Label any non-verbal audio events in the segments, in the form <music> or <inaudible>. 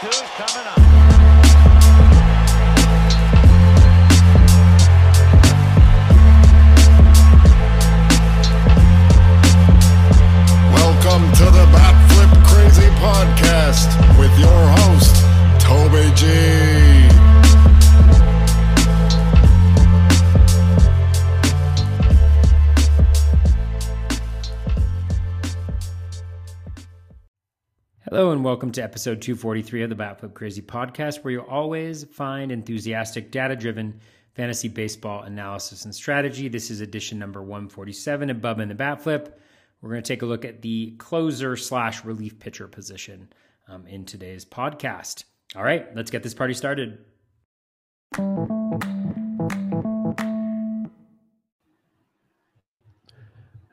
two coming up. Welcome to the Bat Flip Crazy Podcast with your host, Toby G. Hello and welcome to episode 243 of the Batflip Crazy podcast, where you'll always find enthusiastic, data driven fantasy baseball analysis and strategy. This is edition number 147 of Bubba and the Batflip. We're going to take a look at the closer slash relief pitcher position um, in today's podcast. All right, let's get this party started.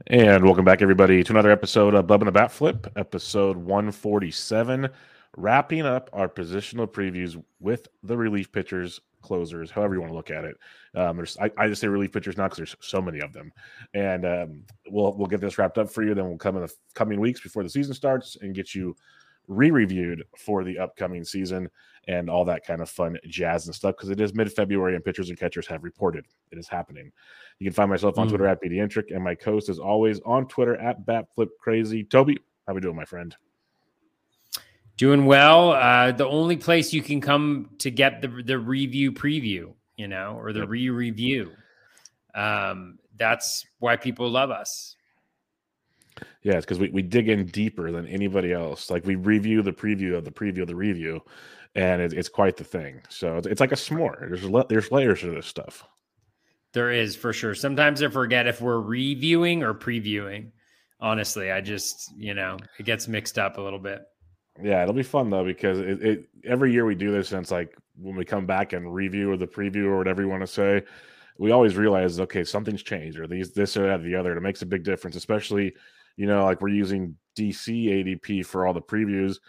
And welcome back, everybody, to another episode of Bub and the Bat Flip, episode 147, wrapping up our positional previews with the relief pitchers, closers, however you want to look at it. Um, there's, I, I just say relief pitchers now because there's so many of them, and um, we'll we'll get this wrapped up for you. Then we'll come in the coming weeks before the season starts and get you re-reviewed for the upcoming season and all that kind of fun jazz and stuff because it is mid-February and pitchers and catchers have reported it is happening. You can find myself on Mm. Twitter at Pediatric and my co-host is always on Twitter at BatFlipCrazy. Toby, how we doing, my friend? Doing well. Uh, the only place you can come to get the the review preview, you know, or the Yep. re review. Um, that's why people love us. Yeah, it's because we, we dig in deeper than anybody else. Like we review the preview of the preview of the review, and it, it's quite the thing. So it's, it's like a s'more. There's le- there's layers to this stuff. There is for sure. Sometimes I forget if we're reviewing or previewing. Honestly, I just, you know, it gets mixed up a little bit. Yeah, it'll be fun though because it, it every year we do this, and it's like when we come back and review or the preview or whatever you want to say, we always realize okay something's changed or these this or that or the other. It makes a big difference, especially you know like we're using DC ADP for all the previews.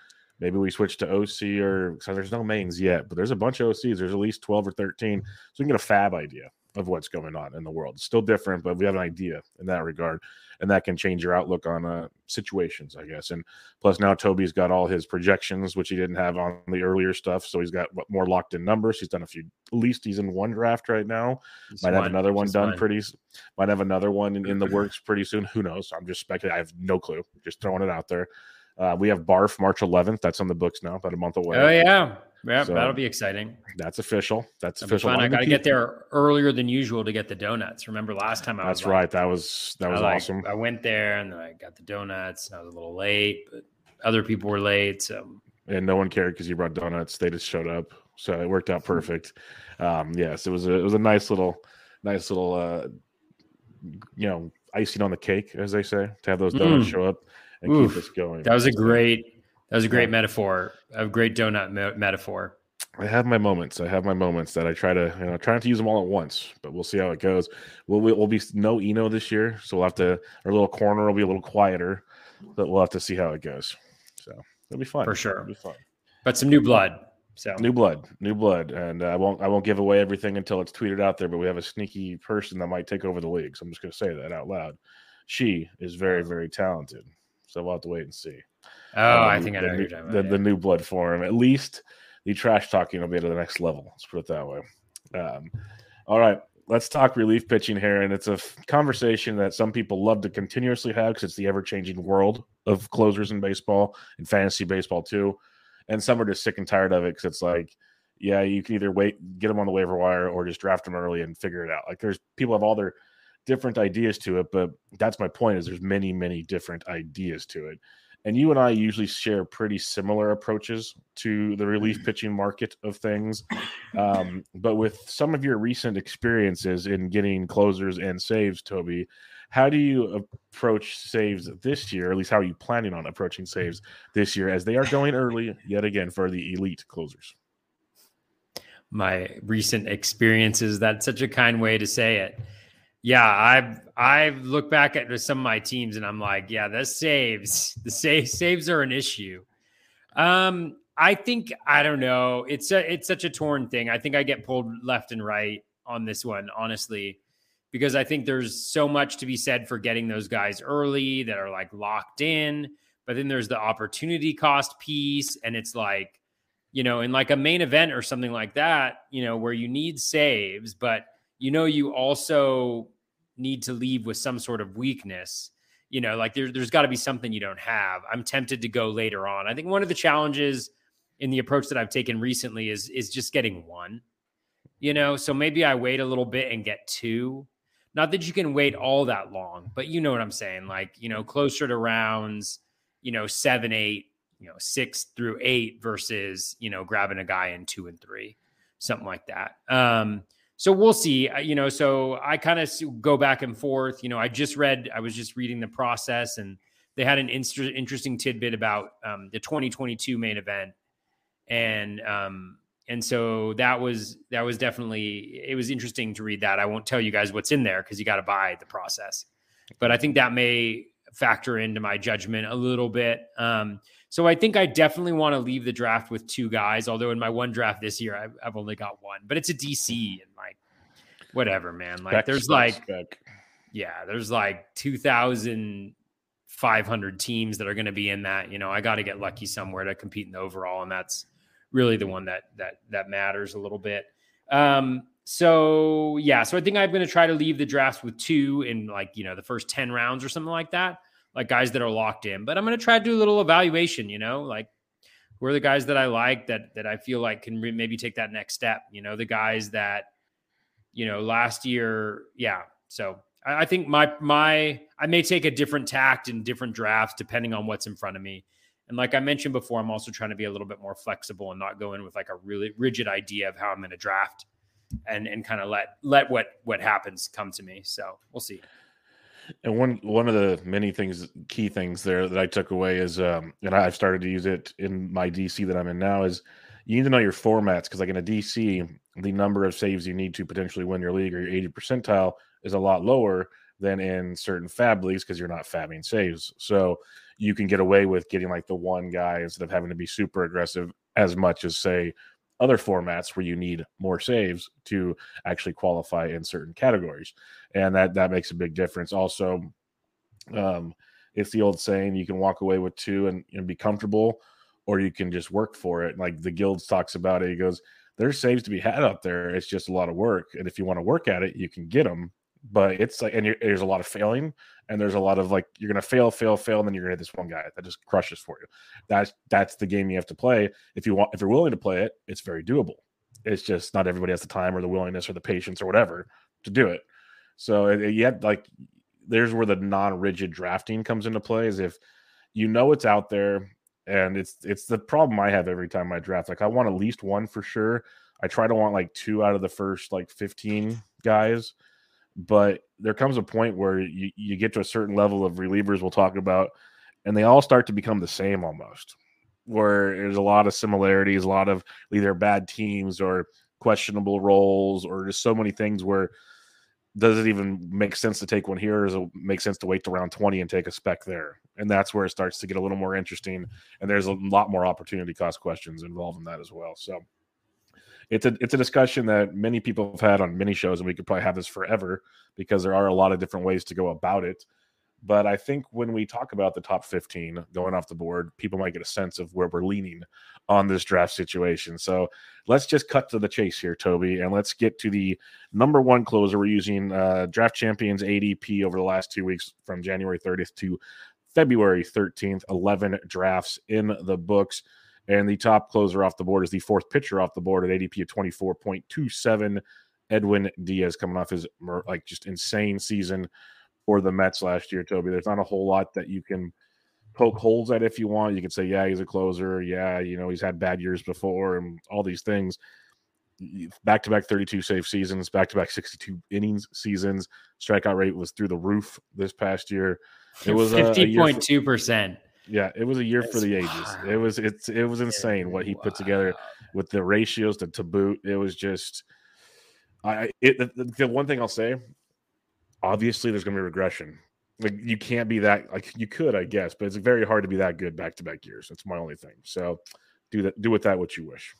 Maybe we switch to OC or so there's no mains yet, but there's a bunch of OCs. There's at least twelve or thirteen, so we can get a fab idea of what's going on in the world. It's still different, but we have an idea in that regard, and that can change your outlook on uh, situations, I guess. And Plus, now Toby's got all his projections, which he didn't have on the earlier stuff. So he's got what, more locked in numbers. He's done a few. At least he's in one draft right now. Might have another one done one. pretty. Might have another one in, in the <clears throat> works pretty soon. Who knows? I'm just speculating. I have no clue. Just throwing it out there. Uh, we have Barf March 11th. That's on the books now. About a month away. Oh yeah, yeah, So, that'll be exciting. That's official. That's That'll official. I got to get there earlier than usual to get the donuts. Remember last time I was That's like- right. That was that was I like- awesome. I went there and then I got the donuts. And I was a little late, but other people were late. So and no one cared because you brought donuts. They just showed up, so it worked out perfect. Um, yes, it was a it was a nice little nice little uh, you know icing on the cake, as they say, to have those donuts Mm. show up and Oof. keep us going. that was a great, that was a great Yeah. metaphor, a great donut me- metaphor. I have my moments. I have my moments that I try to you know try not to use them all at once, but we'll see how it goes. We'll we'll, be no Eno this year, so we'll have to our little corner will be a little quieter, but we'll have to see how it goes. So it'll be fun For sure. It'll be fun. But some new blood. So New blood, new blood, and uh, I won't I won't give away everything until it's tweeted out there. But we have a sneaky person that might take over the league, so I'm just going to say that out loud. She is very very talented, so we'll have to wait and see. oh, Uh, I the- think I the know you're talking the, about. the yeah. new blood form. At least the trash talking will be to the next level. Let's put it that way. Um, all right, let's talk relief pitching here, and it's a f- conversation that some people love to continuously have because it's the ever changing world of closers in baseball and fantasy baseball too. And some are just sick and tired of it because it's like, yeah, you can either wait, get them on the waiver wire, or just draft them early and figure it out. Like there's people have all their different ideas to it, but that's my point. Is there's many, many different ideas to it. And you and I usually share pretty similar approaches to the relief pitching market of things. <coughs> Um, but with some of your recent experiences in getting closers and saves, Toby, how do you approach saves this year? At least, how are you planning on approaching saves this year as they are going early yet again for the elite closers? my recent experiences. That's such a kind way to say it. Yeah, I've I've looked back at some of my teams and I'm like, yeah, the saves, <laughs> the save saves are an issue. Um, I think I don't know. It's a it's such a torn thing. I think I get pulled left and right on this one, honestly, because I think there's so much to be said for getting those guys early that are like locked in. But then there's the opportunity cost piece, and it's like, you know, in like a main event or something like that, you know, where you need saves, but you know, you also need to leave with some sort of weakness. You know, like there, there's got to be something you don't have. I'm tempted to go later on. I think one of the challenges in the approach that I've taken recently is is just getting one. You know, so maybe I wait a little bit and get two. Not that you can wait all that long, but you know what I'm saying. Like, you know, closer to rounds, you know, seven, eight, you know, six through eight versus, you know, grabbing a guy in two and three, something like that. Um, so we'll see, you know, so I kind of go back and forth. You know, I just read, I was just reading the process and they had an inst- interesting tidbit about um, the 2022 main event. And, um, and so that was that was definitely it was interesting to read that. I won't tell you guys what's in there because you got to buy the process, but I think that may factor into my judgment a little bit. Um, so I think I definitely want to leave the draft with two guys. Although in my one draft this year, I've, I've only got one, but it's a DC and like whatever, man. Like Spec, there's spec, like spec. yeah, there's like two thousand five hundred teams that are going to be in that. You know, I got to get lucky somewhere to compete in the overall, and that's really the one that that that matters a little bit. Um, so yeah, so I think I'm going to try to leave the drafts with two in like you know the first ten rounds or something like that, like guys that are locked in. But I'm going to try to do a little evaluation. You know, like who are the guys that I like that that I feel like can re- maybe take that next step. You know, the guys that you know last year, yeah. So I, I think my my I may take a different tact in different drafts depending on what's in front of me. And like I mentioned before, I'm also trying to be a little bit more flexible and not go in with like a really rigid idea of how I'm going to draft and and kind of let let what what happens come to me. So we'll see. And one one of the many things, key things there that I took away is, um, and I've started to use it in my DC that I'm in now is you need to know your formats because like in a DC, the number of saves you need to potentially win your league or your 80 percentile is a lot lower than in certain fab leagues because you're not fabbing saves. So you can get away with getting like the one guy instead of having to be super aggressive as much as say other formats where you need more saves to actually qualify in certain categories. And that that makes a big difference. Also um it's the old saying you can walk away with two and, and be comfortable or you can just work for it. Like the guilds talks about it he goes there's saves to be had out there. It's just a lot of work. And if you want to work at it you can get them but it's like and there's a lot of failing and there's a lot of like you're gonna fail fail fail and then you're gonna hit this one guy that just crushes for you. That's that's the game you have to play. If you want if you're willing to play it it's very doable. It's just not everybody has the time or the willingness or the patience or whatever to do it. So it, it- had like there's where the non-rigid drafting comes into play is if you know it's out there and it's it's the problem i have every time i draft. Like i want at least one for sure. I try to want like two out of the first like 15 guys but there comes a point where you, you get to a certain level of relievers we'll talk about and they all start to become the same almost where there's a lot of similarities a lot of either bad teams or questionable roles or just so many things where does it even make sense to take one here or does it make sense to wait to round 20 and take a spec there? And that's where it starts to get a little more interesting and there's a lot more opportunity cost questions involved in that as well. So it's a it's a discussion that many people have had on many shows, and we could probably have this forever because there are a lot of different ways to go about it. But I think when we talk about the top 15 going off the board, people might get a sense of where we're leaning on this draft situation. So let's just cut to the chase here, Toby, and let's get to the number one closer. We're using uh, Draft Champions ADP over the last two weeks from January 30th to February 13th. 11 drafts in the books. And the top closer off the board is the fourth pitcher off the board at ADP of 24.27. Edwin Diaz coming off his like just insane season for the Mets last year, Toby. There's not a whole lot that you can poke holes at if you want. You could say, yeah, he's a closer. Yeah, you know, he's had bad years before and all these things. Back to back 32 save seasons, back to back 62 innings seasons. Strikeout rate was through the roof this past year. It was 50.2% yeah, it was a year for That's the ages. wild. It was it's it was insane what he put together with the ratios to, to boot. It was just I it the, the one thing I'll say, obviously there's gonna be regression. Like you can't be that like you could, I guess, but it's very hard to be that good back to back years. That's my only thing. So do that do with that what you wish.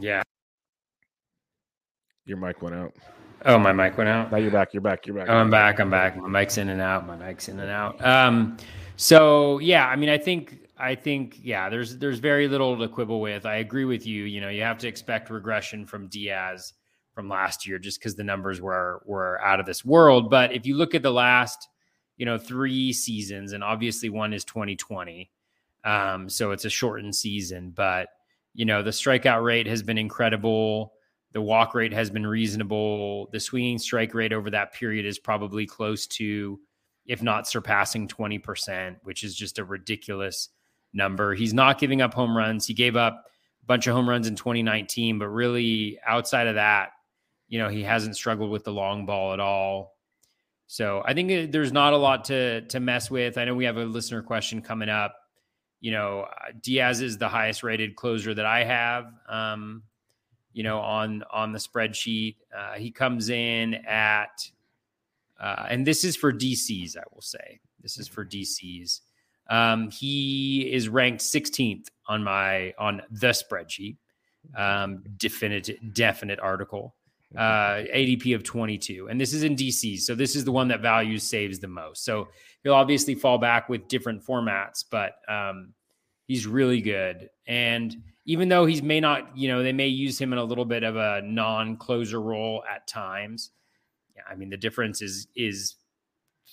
Yeah. Your mic went out. Oh, my mic went out. Now you're back. You're back. You're back. Oh, I'm back. I'm back. My mic's in and out. My mic's in and out. Um, so yeah, I mean, I think I think yeah, there's there's very little to quibble with. I agree with you. You know, you have to expect regression from Diaz from last year just because the numbers were were out of this world. But if you look at the last, you know, three seasons, and obviously one is 2020, um, so it's a shortened season. But you know, the strikeout rate has been incredible. The walk rate has been reasonable. The swinging strike rate over that period is probably close to, if not surpassing 20%, which is just a ridiculous number. He's not giving up home runs. He gave up a bunch of home runs in 2019, but really outside of that, you know, he hasn't struggled with the long ball at all. So I think there's not a lot to to mess with. I know we have a listener question coming up. You know, Diaz is the highest rated closer that I have. Um, you know, on on the spreadsheet, uh, he comes in at, uh, and this is for DCs. I will say this is for DCs. Um, he is ranked 16th on my on the spreadsheet. Um, definite definite article. Uh, ADP of 22, and this is in DC. So this is the one that values saves the most. So he'll obviously fall back with different formats, but um, he's really good. And even though he's may not, you know, they may use him in a little bit of a non-closer role at times. Yeah, I mean the difference is is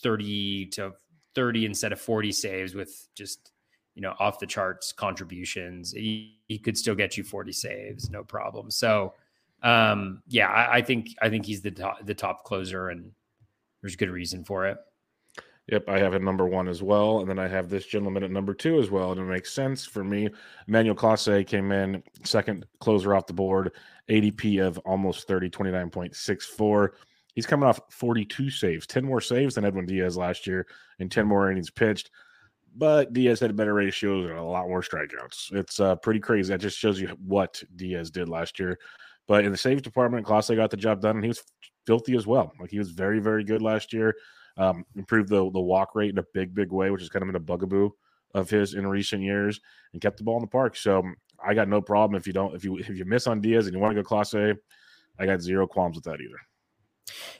30 to 30 instead of 40 saves with just you know off the charts contributions he, he could still get you 40 saves no problem so um yeah I, I, think i think he's the top the top closer and there's good reason for it Yep, I have a number one as well, and then I have this gentleman at number two as well, and it makes sense for me. Emmanuel Clase came in second closer off the board, ADP of almost 30, 29.64. He's coming off 42 saves, 10 more saves than Edwin Diaz last year, and 10 more innings pitched. But Diaz had better ratios and a lot more strikeouts. It's uh, pretty crazy. That just shows you what Diaz did last year. But in the saves department, Clase got the job done, and he was filthy as well. Like he was very, very good last year. Um, improved the the walk rate in a big, big way, which has kind of been a bugaboo of his in recent years, and kept the ball in the park. So I got no problem if you don't if you if you miss on Diaz and you want to go Clase. I got zero qualms with that either.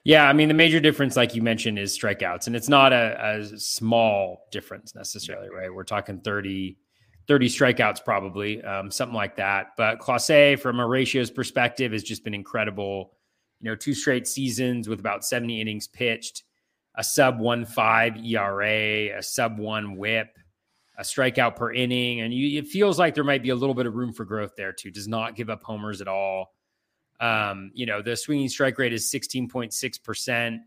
Yeah, I mean the major difference, like you mentioned, is strikeouts, and it's not a, a small difference necessarily, right? We're talking 30, 30 strikeouts probably, um, something like that. But Clase, from a ratios perspective, has just been incredible. You know, two straight seasons with about 70 innings pitched, a sub one five ERA, a sub one WHIP, a strikeout per inning, and you, it feels like there might be a little bit of room for growth there too. Does not give up homers at all. Um, you know, the swinging strike rate is 16.6%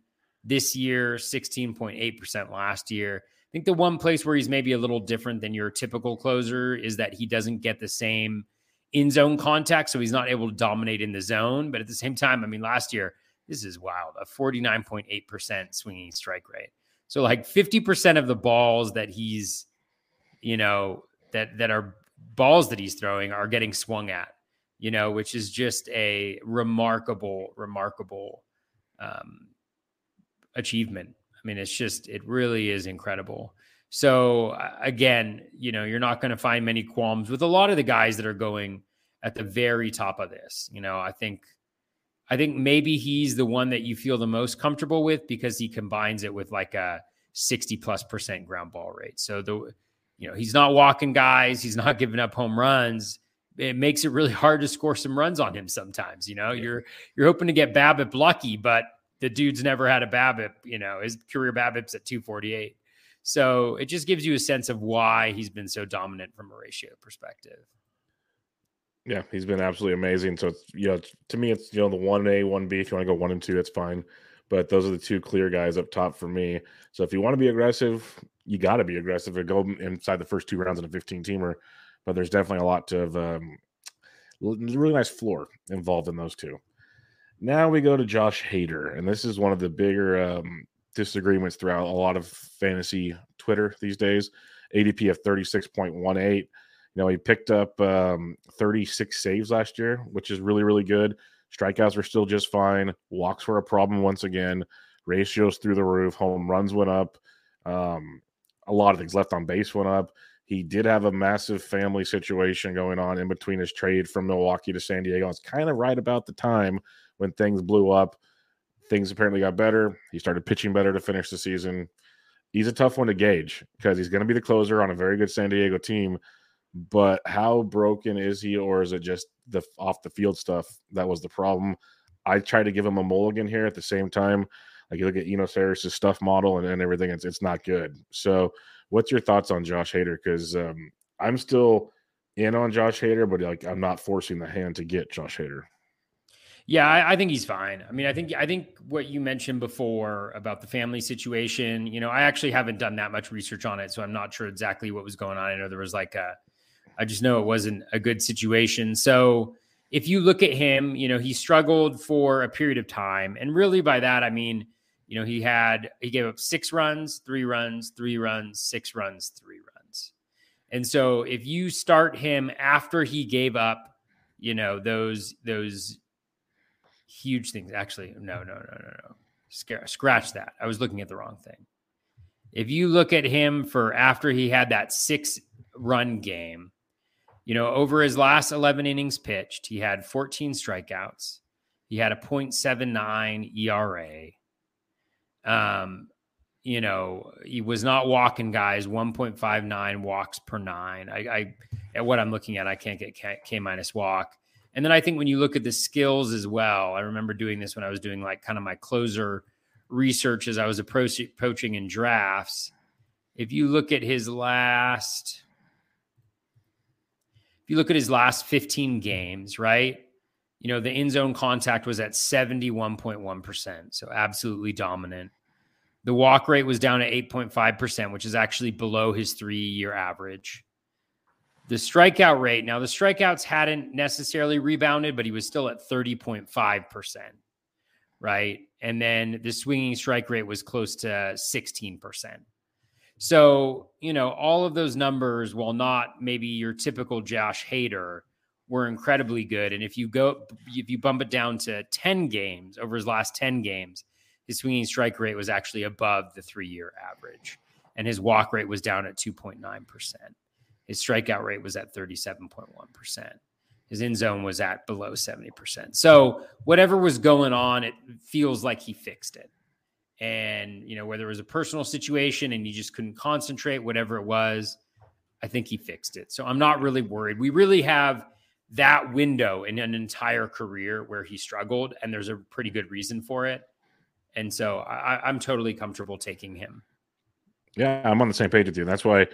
this year, 16.8% last year. I think the one place where he's maybe a little different than your typical closer is that he doesn't get the same in zone contact. So he's not able to dominate in the zone. But at the same time, I mean, last year, this is wild a 49.8% swinging strike rate. So like 50% of the balls that he's, you know, that, that are balls that he's throwing are getting swung at you know, which is just a remarkable, remarkable um, achievement. I mean, it's just, it really is incredible. So, again, you know, you're not going to find many qualms with a lot of the guys that are going at the very top of this. You know, I think, I think maybe he's the one that you feel the most comfortable with because he combines it with like a 60 plus percent ground ball rate. So, the, you know, he's not walking guys, he's not <laughs> giving up home runs it makes it really hard to score some runs on him sometimes. You know, yeah. you're you're hoping to get BABIP lucky, but the dude's never had a BABIP. You know, his career BABIP's at 248. So it just gives you a sense of why he's been so dominant from a ratio perspective. Yeah, he's been absolutely amazing. So it's you know, to me, it's you know the one A, one B. If you want to go one and two, that's fine. But those are the two clear guys up top for me. So if you want to be aggressive, you got to be aggressive and go inside the first two rounds in a 15 teamer but there's definitely a lot of um, really nice floor involved in those two. Now we go to Josh Hader, and this is one of the bigger um, disagreements throughout a lot of fantasy Twitter these days. ADP of 36.18. You know, he picked up um, 36 saves last year, which is really, really good. Strikeouts were still just fine. Walks were a problem once again. Ratios through the roof. Home runs went up. Um, a lot of things left on base went up. He did have a massive family situation going on in between his trade from Milwaukee to San Diego. It's kind of right about the time when things blew up. Things apparently got better. He started pitching better to finish the season. he's a tough one to gauge because he's going to be the closer on a very good San Diego team. But how broken is he, or is it just the off the field stuff that was the problem? I try to give him a mulligan here at the same time. Like you look at Eno Sarris's stuff model and, and everything, it's it's not good. So, what's your thoughts on Josh Hader? Because um, I'm still in on Josh Hader, but like I'm not forcing the hand to get Josh Hader. Yeah, I, I, think he's fine. I mean, I think I think what you mentioned before about the family situation. You know, I actually haven't done that much research on it, so I'm not sure exactly what was going on. I know there was like a, I just know it wasn't a good situation. So if you look at him, you know, he struggled for a period of time, and really by that I mean, you know, he had he gave up six runs, three runs, three runs, six runs, three runs, and so if you start him after he gave up, you know, those those huge things. Actually, no, no, no, no, no. Scratch that. I was looking at the wrong thing. If you look at him for after he had that six run game, you know, over his last 11 innings pitched, he had 14 strikeouts. He had a 0.79 ERA. Um, you know, he was not walking guys, 1.59 walks per nine. I, I, at what I'm looking at, I can't get K, minus walk. And then I think when you look at the skills as well, I remember doing this when I was doing like kind of my closer research as I was approaching in drafts. If you look at his last, if you look at his last 15 games, right? You know, the in zone contact was at 71.1%. So absolutely dominant. The walk rate was down to 8.5%, which is actually below his three year average. The strikeout rate, now the strikeouts hadn't necessarily rebounded, but he was still at 30.5%, right? And then the swinging strike rate was close to 16%. So, you know, all of those numbers, while not maybe your typical Josh Hader, were incredibly good. And if you go, if you bump it down to 10 games over his last 10 games, his swinging strike rate was actually above the three year average. And his walk rate was down at 2.9%. His strikeout rate was at 37.1%. His in zone was at below 70%. So whatever was going on, it feels like he fixed it. And, you know, whether it was a personal situation and you just couldn't concentrate, whatever it was, I think he fixed it. So I'm not really worried. We really have that window in an entire career where he struggled, and there's a pretty good reason for it. And so I, am totally comfortable taking him. Yeah, I'm on the same page with you. That's why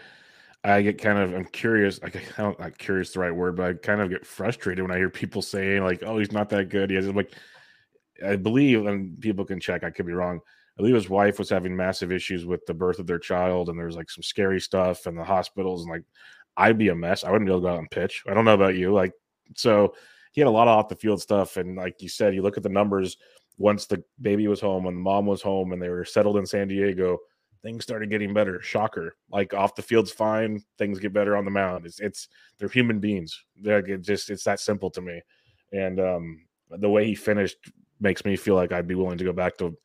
I get kind of I'm curious. I <laughs> don't not curious the right word, but I kind of get frustrated when I hear people saying like, "Oh, he's not that good." He has like, I believe, and people can check. I could be wrong. I believe his wife was having massive issues with the birth of their child, and there's like some scary stuff in the hospitals, and like, I'd be a mess. I wouldn't be able to go out and pitch. I don't know about you, like, so he had a lot of off the field stuff, and like you said, you look at the numbers. Once the baby was home, and the mom was home, and they were settled in San Diego, things started getting better. Shocker. Like off the field's fine, things get better on the mound. It's it's they're human beings. They're it just it's that simple to me. And um the way he finished makes me feel like I'd be willing to go back to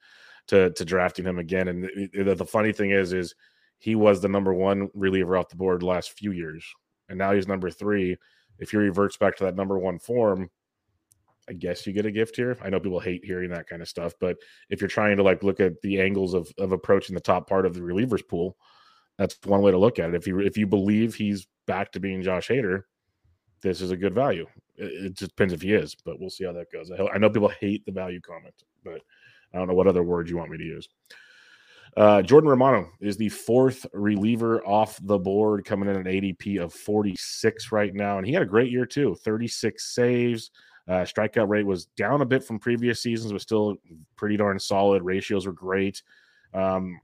to to drafting him again. And it, the funny thing is is he was the number one reliever off the board the last few years. And now he's number three. If he reverts back to that number one form, I guess you get a gift here. I know people hate hearing that kind of stuff, but if you're trying to like look at the angles of of approaching the top part of the relievers pool, that's one way to look at it. If you if you believe he's back to being Josh Hader, this is a good value. It, it just depends if he is, but we'll see how that goes. I, I know people hate the value comment, but I don't know what other words you want me to use. Uh, Jordan Romano is the fourth reliever off the board, coming in an ADP of 46 right now. And he had a great year, too 36 saves, uh, strikeout rate was down a bit from previous seasons, but still pretty darn solid. Ratios were great. Um,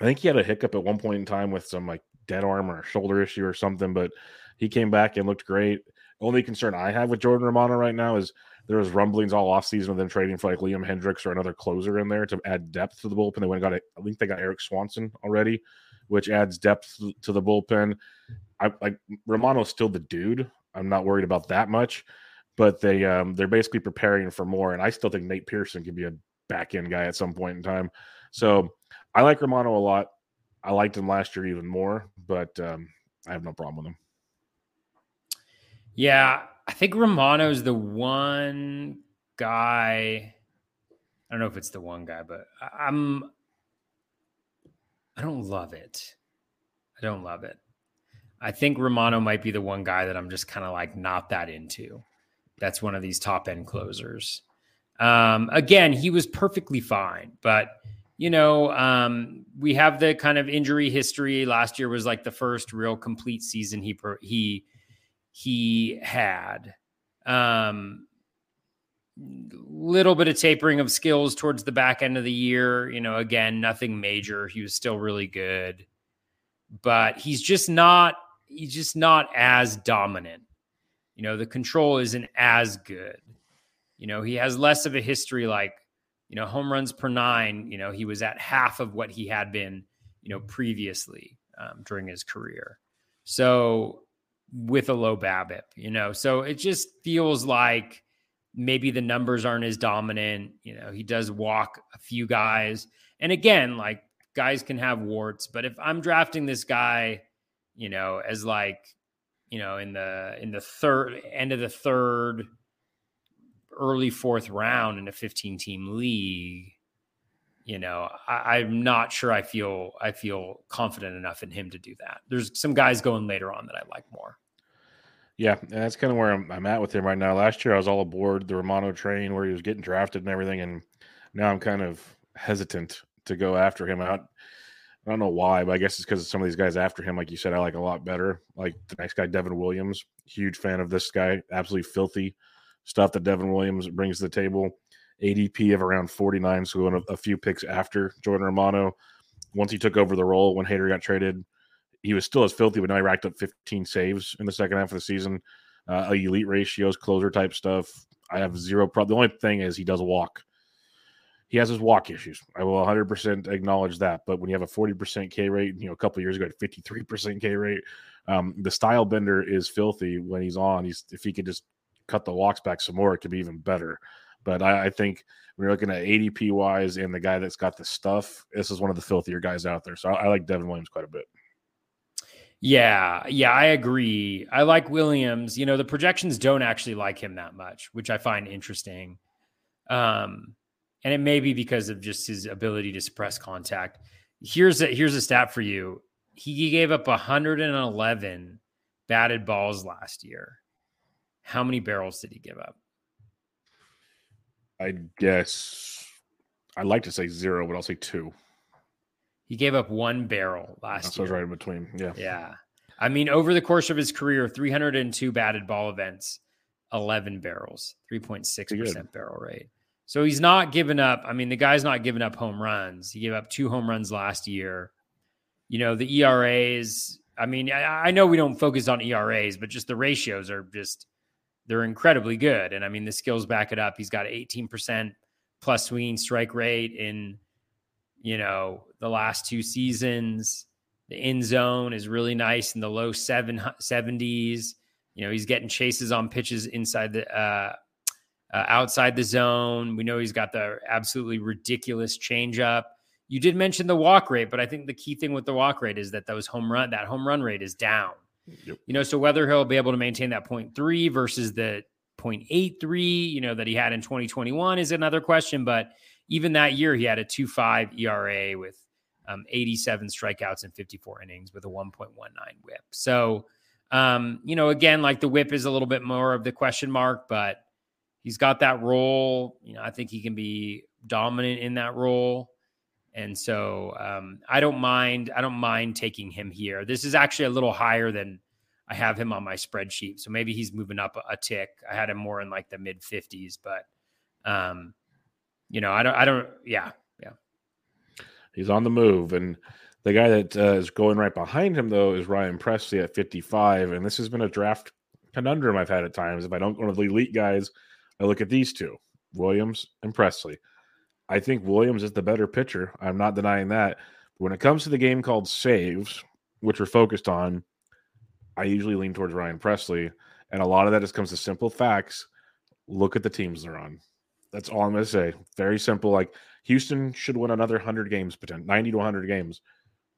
I think he had a hiccup at one point in time with some like dead arm or shoulder issue or something, but he came back and looked great. Only concern I have with Jordan Romano right now is there was rumblings all offseason of them trading for like Liam Hendriks or another closer in there to add depth to the bullpen. They went and got it. I think they got Erik Swanson already, which adds depth to the bullpen. I like Romano's still the dude. I'm not worried about that much but they um, they're basically preparing for more. And I still think Nate Pearson could be a back end guy at some point in time. So I like Romano a lot. I liked him last year even more, but um, I have no problem with him. Yeah, I think Romano's the one guy. I don't know if it's the one guy, but I'm I don't love it. I don't love it. I think Romano might be the one guy that I'm just kind of like not that into. That's one of these top end closers. Um, again, he was perfectly fine, but you know, um, we have the kind of injury history. Last year was like the first real complete season he he he had. Um, little bit of tapering of skills towards the back end of the year. You know, again, nothing major. He was still really good, but he's just not. He's just not as dominant. You know, the control isn't as good. You know, he has less of a history like you know, home runs per nine, you know, he was at half of what he had been, you know, previously um, during his career. So with a low BABIP, you know, so it just feels like maybe the numbers aren't as dominant. You know, he does walk a few guys. And again, like guys can have warts, but if I'm drafting this guy, you know, as like, you know, in the in the third end of the third, early fourth round in a 15 team league, you know, I, am not sure I feel I feel confident enough in him to do that. There's some guys going later on that I like more. Yeah, and that's kind of where I'm, I'm at with him right now. Last year I was all aboard the Romano train where he was getting drafted and everything, and now I'm kind of hesitant to go after him. Out. I don't know why, but I guess it's because some of these guys after him, like you said, I like a lot better. Like the next guy, Devin Williams, huge fan of this guy, absolutely filthy stuff that Devin Williams brings to the table. ADP of around 49, so going a, a few picks after Jordan Romano. Once he took over the role when Hader got traded, he was still as filthy, but now he racked up 15 saves in the second half of the season. Uh, elite ratios, closer type stuff. I have zero problem. The only thing is he does walk. He has his walk issues. I will 100% acknowledge that. But when you have a 40% K rate, you know, a couple years ago, at 53% K rate, um, the style bender is filthy when he's on. He's if he could just cut the walks back some more, it could be even better. But I, I think when you're looking at ADP wise and the guy that's got the stuff, this is one of the filthier guys out there. So I, I like Devin Williams quite a bit. Yeah, yeah, I agree. I like Williams. You know, the projections don't actually like him that much, which I find interesting. Um, and it may be because of just his ability to suppress contact. Here's a here's a stat for you. He gave up 111 batted balls last year. How many barrels did he give up? I guess I'd like to say zero, but I'll say two. He gave up one barrel last year. so year. right in between. Yeah. Yeah. I mean, over the course of his career, 302 batted ball events, 11 barrels, 3.6% barrel rate. So he's not giving up. I mean, the guy's not giving up home runs. He gave up two home runs last year. You know, the ERAs, I mean, I, I know we don't focus on ERAs, but just the ratios are just they're incredibly good. And I mean, the skills back it up. He's got 18% plus swinging strike rate in, you know, the last two seasons. The end zone is really nice in the low seven, 70s. You know, he's getting chases on pitches inside the, uh, uh, outside the zone. We know he's got the absolutely ridiculous changeup. You did mention the walk rate, but I think the key thing with the walk rate is that those home run, that home run rate is down. Yep. You know, so whether he'll be able to maintain that 0.3 versus the 0.83, you know, that he had in 2021 is another question. But even that year, he had a 2.5 ERA with um, 87 strikeouts and 54 innings with a 1.19 whip. So, um, you know, again, like the whip is a little bit more of the question mark, but he's got that role. You know, I think he can be dominant in that role. And so um, I don't mind. I don't mind taking him here. This is actually a little higher than I have him on my spreadsheet. So maybe he's moving up a, tick. I had him more in like the mid fifties, but um, you know, I don't. I don't. Yeah, yeah. He's on the move, and the guy that uh, is going right behind him though is Ryan Pressly at fifty-five, and this has been a draft conundrum I've had at times. If I don't go to the elite guys, I look at these two, Williams and Pressly. I think Williams is the better pitcher. I'm not denying that. But when it comes to the game called saves, which we're focused on, I usually lean towards Ryan Pressly. And a lot of that just comes to simple facts. Look at the teams they're on. That's all I'm going to say. Very simple. Like Houston should win another 100 games, 90 to 100 games.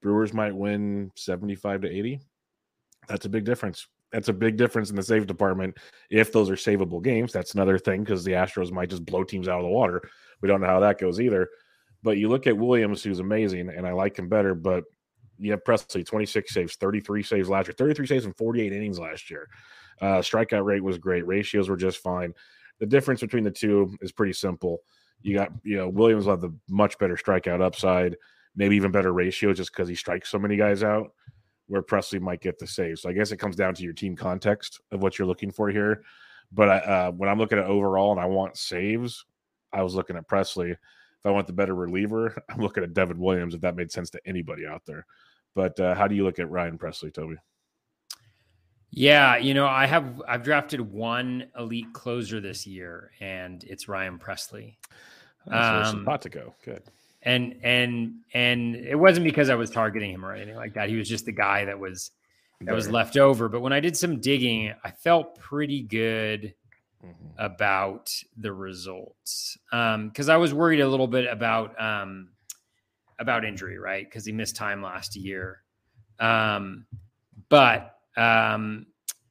Brewers might win 75 to 80. That's a big difference. That's a big difference in the save department. If those are savable games, that's another thing because the Astros might just blow teams out of the water. We don't know how that goes either. But you look at Williams, who's amazing, and I like him better. But you have Pressly, 26 saves, 33 saves last year, 33 saves in 48 innings last year. Uh, strikeout rate was great. Ratios were just fine. The difference between the two is pretty simple. You got, you know, Williams will have the much better strikeout upside, maybe even better ratio just because he strikes so many guys out, where Pressly might get the save. So I guess it comes down to your team context of what you're looking for here. But I, uh, when I'm looking at overall and I want saves, I was looking at Pressly. If I want the better reliever, <laughs> I'm looking at Devin Williams, if that made sense to anybody out there. But uh, how do you look at Ryan Pressly, Toby? Yeah, you know, I have I've drafted one elite closer this year, and it's Ryan Pressly. Um, spot to go. Good. And and and it wasn't because I was targeting him or anything like that. He was just the guy that was that was left over. But when I did some digging, I felt pretty good mm-hmm. about the results because um, I was worried a little bit about um, about injury, right? Because he missed time last year. Um, but um,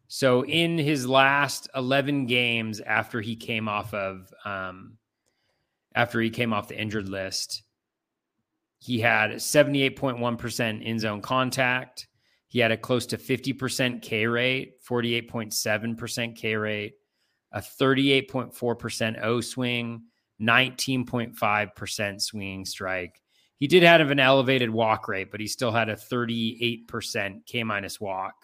so in his last 11 games after he came off of um, after he came off the injured list, he had 78.1% in zone contact. He had a close to 50% K rate, 48.7% K rate, a 38.4% O swing, 19.5% swinging strike. He did have an elevated walk rate, but he still had a 38% K minus walk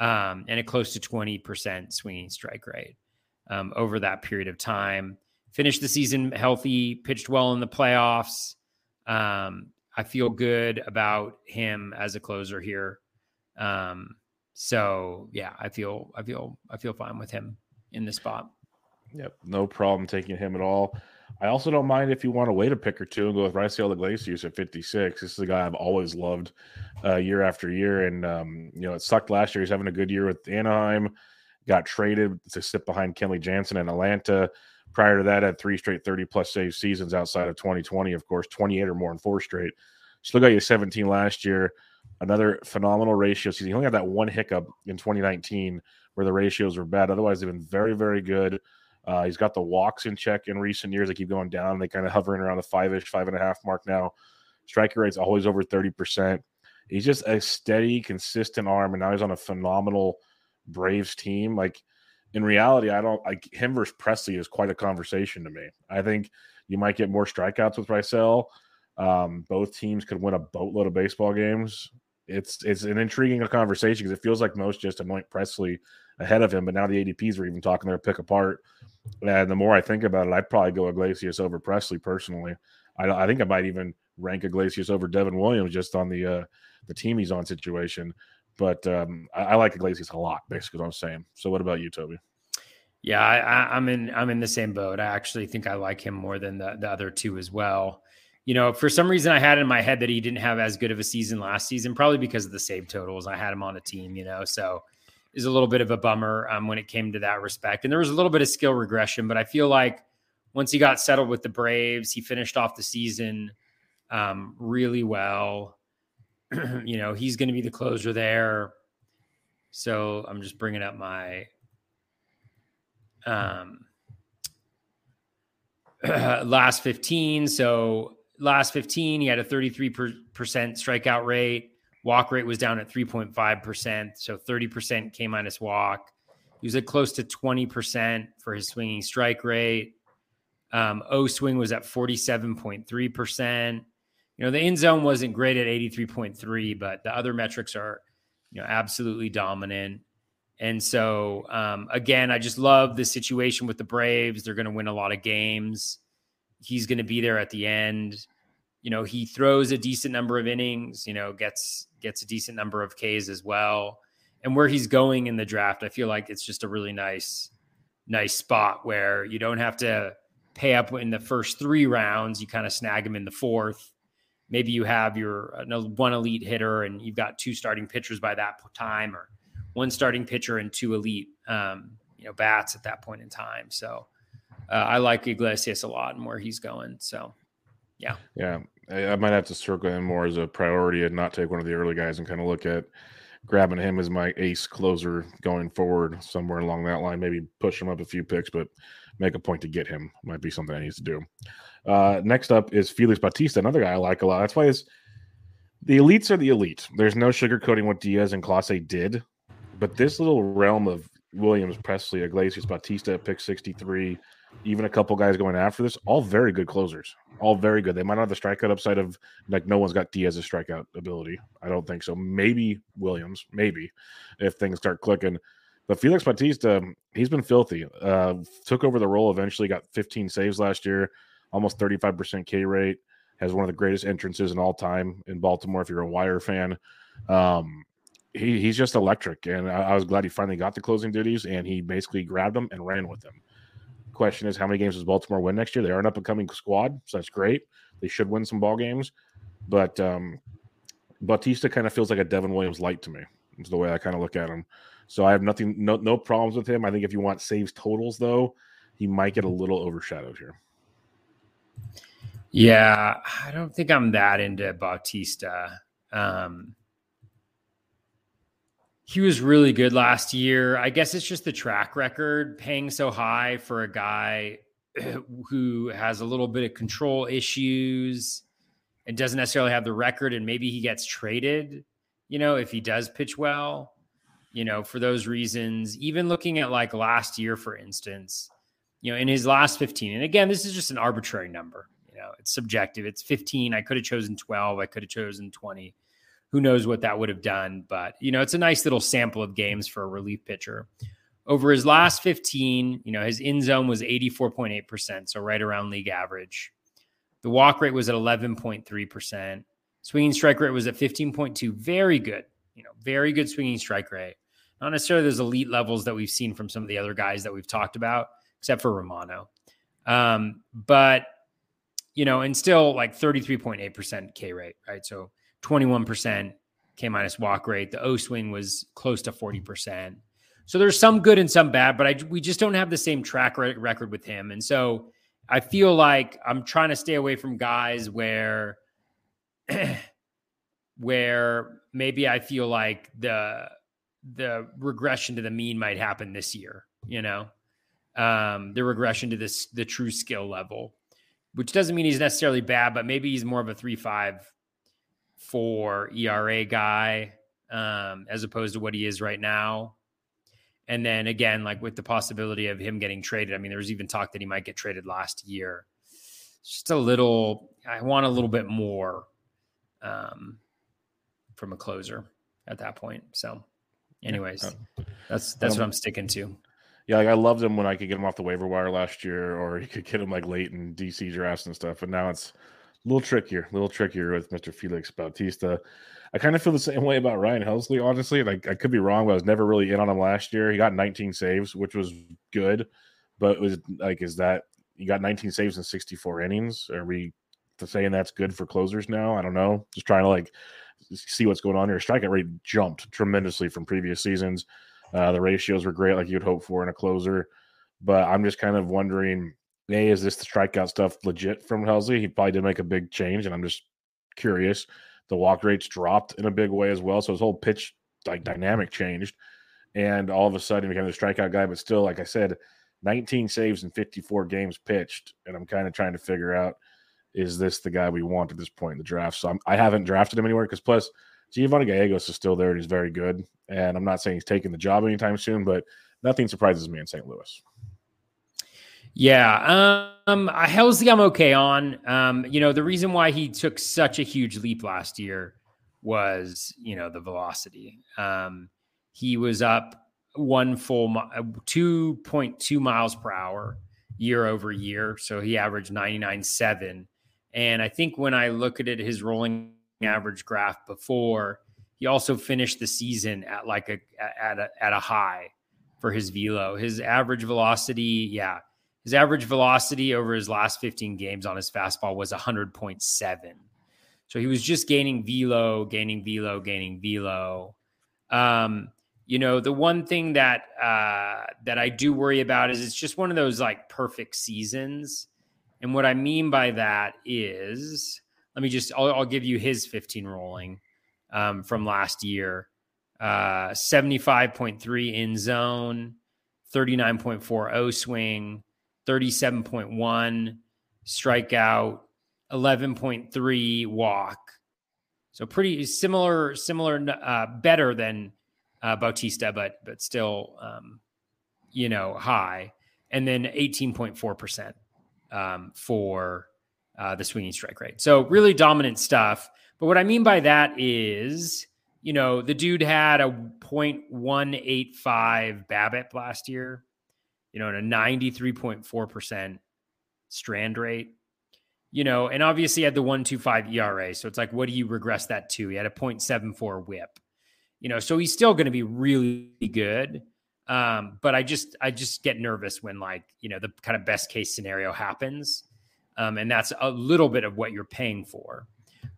um, and a close to 20% swinging strike rate um, over that period of time. Finished the season healthy, pitched well in the playoffs. Um, I feel good about him as a closer here. Um, so yeah, I feel I feel I feel fine with him in the spot. Yep, no problem taking him at all. I also don't mind if you want to wait a pick or two and go with Raisel Iglesias at 56. This is a guy I've always loved uh, year after year. And, um, you know, it sucked last year. He's having a good year with Anaheim, got traded to sit behind Kenley Jansen in Atlanta. Prior to that, had three straight 30 plus save seasons outside of 2020, of course, 28 or more in four straight. Still got you 17 last year. Another phenomenal ratio season. He only had that one hiccup in 2019 where the ratios were bad. Otherwise, they've been very, very good. Uh, he's got the walks in check in recent years. They keep going down. They kind of hovering around the five ish, five and a half mark now. Striker rate's always over 30%. He's just a steady, consistent arm. And now he's on a phenomenal Braves team. Like in reality, I don't like him versus Pressly is quite a conversation to me. I think you might get more strikeouts with Raisel. Um, both teams could win a boatload of baseball games. It's it's an intriguing conversation because it feels like most just anoint Pressly ahead of him, but now the ADPs are even talking their pick apart. And the more I think about it, I'd probably go Iglesias over Pressly personally. I, I think I might even rank Iglesias over Devin Williams just on the uh, the team he's on situation. But um, I, I, like Iglesias a lot, basically what I'm saying. So what about you, Toby? Yeah, I, am in I'm in the same boat. I actually think I like him more than the, the other two as well. You know, for some reason I had in my head that he didn't have as good of a season last season, probably because of the save totals. I had him on a team, you know, so is a little bit of a bummer um, when it came to that respect. And there was a little bit of skill regression, but I feel like once he got settled with the Braves, he finished off the season um, really well. <clears throat> you know, he's going to be the closer there. So I'm just bringing up my um, <clears throat> last 15. So last 15, he had a 33% strikeout rate. Walk rate was down at 3.5%. So 30% K minus walk. He was at close to 20% for his swinging strike rate. Um, o swing was at 47.3%. You know, the end zone wasn't great at 83.3, but the other metrics are, you know, absolutely dominant. And so, um, again, I just love the situation with the Braves. They're going to win a lot of games. He's going to be there at the end you know he throws a decent number of innings you know gets gets a decent number of Ks as well. And where he's going in the draft I feel like it's just a really nice nice spot where you don't have to pay up in the first 3 rounds. You kind of snag him in the fourth. Maybe you have your one elite hitter and you've got two starting pitchers by that time or one starting pitcher and two elite um, you know bats at that point in time. So uh, I like Iglesias a lot and where he's going. So yeah. Yeah. I, I might have to circle him more as a priority and not take one of the early guys and kind of look at grabbing him as my ace closer going forward somewhere along that line. Maybe push him up a few picks, but make a point to get him might be something I need to do. Uh, next up is Felix Bautista, another guy I like a lot. That's why it's, the elites are the elite. There's no sugarcoating what Diaz and Clase did, but this little realm of Williams, Pressly, Iglesias, Bautista at pick 63, even a couple guys going after this, all very good closers. All very good. They might not have the strikeout upside of like no one's got Diaz's strikeout ability. I don't think so. Maybe Williams, maybe if things start clicking. But Felix Bautista, he's been filthy. Uh, took over the role eventually, got 15 saves last year, almost 35% K rate. Has one of the greatest entrances in all time in Baltimore. If you're a Wire fan, um, he, he's just electric. And I, I was glad he finally got the closing duties and he basically grabbed them and ran with them. Question is, how many games does Baltimore win next year? They are an up and coming squad, so that's great. They should win some ball games, but um, Bautista kind of feels like a Devin Williams light to me. Is the way I kind of look at him. So I have nothing, no, no problems with him. I think if you want saves totals, though, he might get a little overshadowed here. Yeah, I don't think I'm that into Bautista. Um, he was really good last year. I guess it's just the track record paying so high for a guy <clears throat> who has a little bit of control issues and doesn't necessarily have the record. And maybe he gets traded, you know, if he does pitch well, you know, for those reasons. Even looking at like last year, for instance, you know, in his last 15, and again, this is just an arbitrary number, you know, it's subjective. It's 15. I could have chosen 12, I could have chosen 20 who knows what that would have done. But, you know, it's a nice little sample of games for a relief pitcher. Over his last 15, you know, his in zone was 84.8%, so right around league average. The walk rate was at 11.3%. Swinging strike rate was at 15.2. Very good, you know, very good swinging strike rate. Not necessarily those elite levels that we've seen from some of the other guys that we've talked about, except for Romano. Um, but, you know, and still like 33.8% K rate, right? So 21% K minus walk rate. The O swing was close to 40%. So there's some good and some bad, but I, we just don't have the same track record with him. And so I feel like I'm trying to stay away from guys where <clears throat> where maybe I feel like the the regression to the mean might happen this year, you know. Um the regression to this the true skill level, which doesn't mean he's necessarily bad, but maybe he's more of a 3-5 four ERA guy um, as opposed to what he is right now. And then again, like with the possibility of him getting traded, I mean, there was even talk that he might get traded last year. Just a little, I want a little bit more um, from a closer at that point. So, anyways, yeah. that's that's um, what I'm sticking to. Yeah, like I loved him when I could get him off the waiver wire last year, or you could get him like late in DC drafts and stuff. But now it's little trickier, a little trickier with Mr. Felix Bautista. I kind of feel the same way about Ryan Helsley, honestly. Like I could be wrong, but I was never really in on him last year. He got 19 saves, which was good, but it was like, is that you got 19 saves in 64 innings? Are we saying that's good for closers now? I don't know. Just trying to like see what's going on here. Strikeout rate jumped tremendously from previous seasons. Uh, the ratios were great, like you'd hope for in a closer. But I'm just kind of wondering a, is this the strikeout stuff legit from Helsley? He probably did make a big change, and I'm just curious. The walk rates dropped in a big way as well, so his whole pitch like dynamic changed, and all of a sudden he became the strikeout guy. But still, like I said, 19 saves in 54 games pitched, and I'm kind of trying to figure out is this the guy we want at this point in the draft? So I'm, I have not drafted him anywhere because plus Giovanny Gallegos is still there and he's very good. And I'm not saying he's taking the job anytime soon, but nothing surprises me in St. Louis. Yeah. Um, Helsley, I'm okay on. Um, you know, the reason why he took such a huge leap last year was, you know, the velocity. Um, he was up one full 2.2 miles per hour year over year. So he averaged 99.7. And I think when I look at it, his rolling average graph before, he also finished the season at like a at a at a high for his velo. His average velocity, yeah, his average velocity over his last 15 games on his fastball was 100.7. So he was just gaining velo, gaining velo, gaining velo. Um, you know, the one thing that uh, that I do worry about is it's just one of those like perfect seasons. And what I mean by that is, let me just, I'll, I'll give you his 15 rolling um, from last year. uh, 75.3 in zone, 39.4 O swing, 37.1 strikeout, 11.3 walk. So pretty similar, similar, uh, better than uh, Bautista, but but still, um, you know, high. And then 18.4 percent um, for uh, the swinging strike rate. So really dominant stuff. But what I mean by that is, you know, the dude had a 0.185 BABIP last year, you know, and a 93.4% strand rate, you know, and obviously had the 125 ERA. So it's like, what do you regress that to? He had a 0.74 whip, you know, so he's still going to be really good. Um, but I just, I just get nervous when like, you know, the kind of best case scenario happens. Um, and that's a little bit of what you're paying for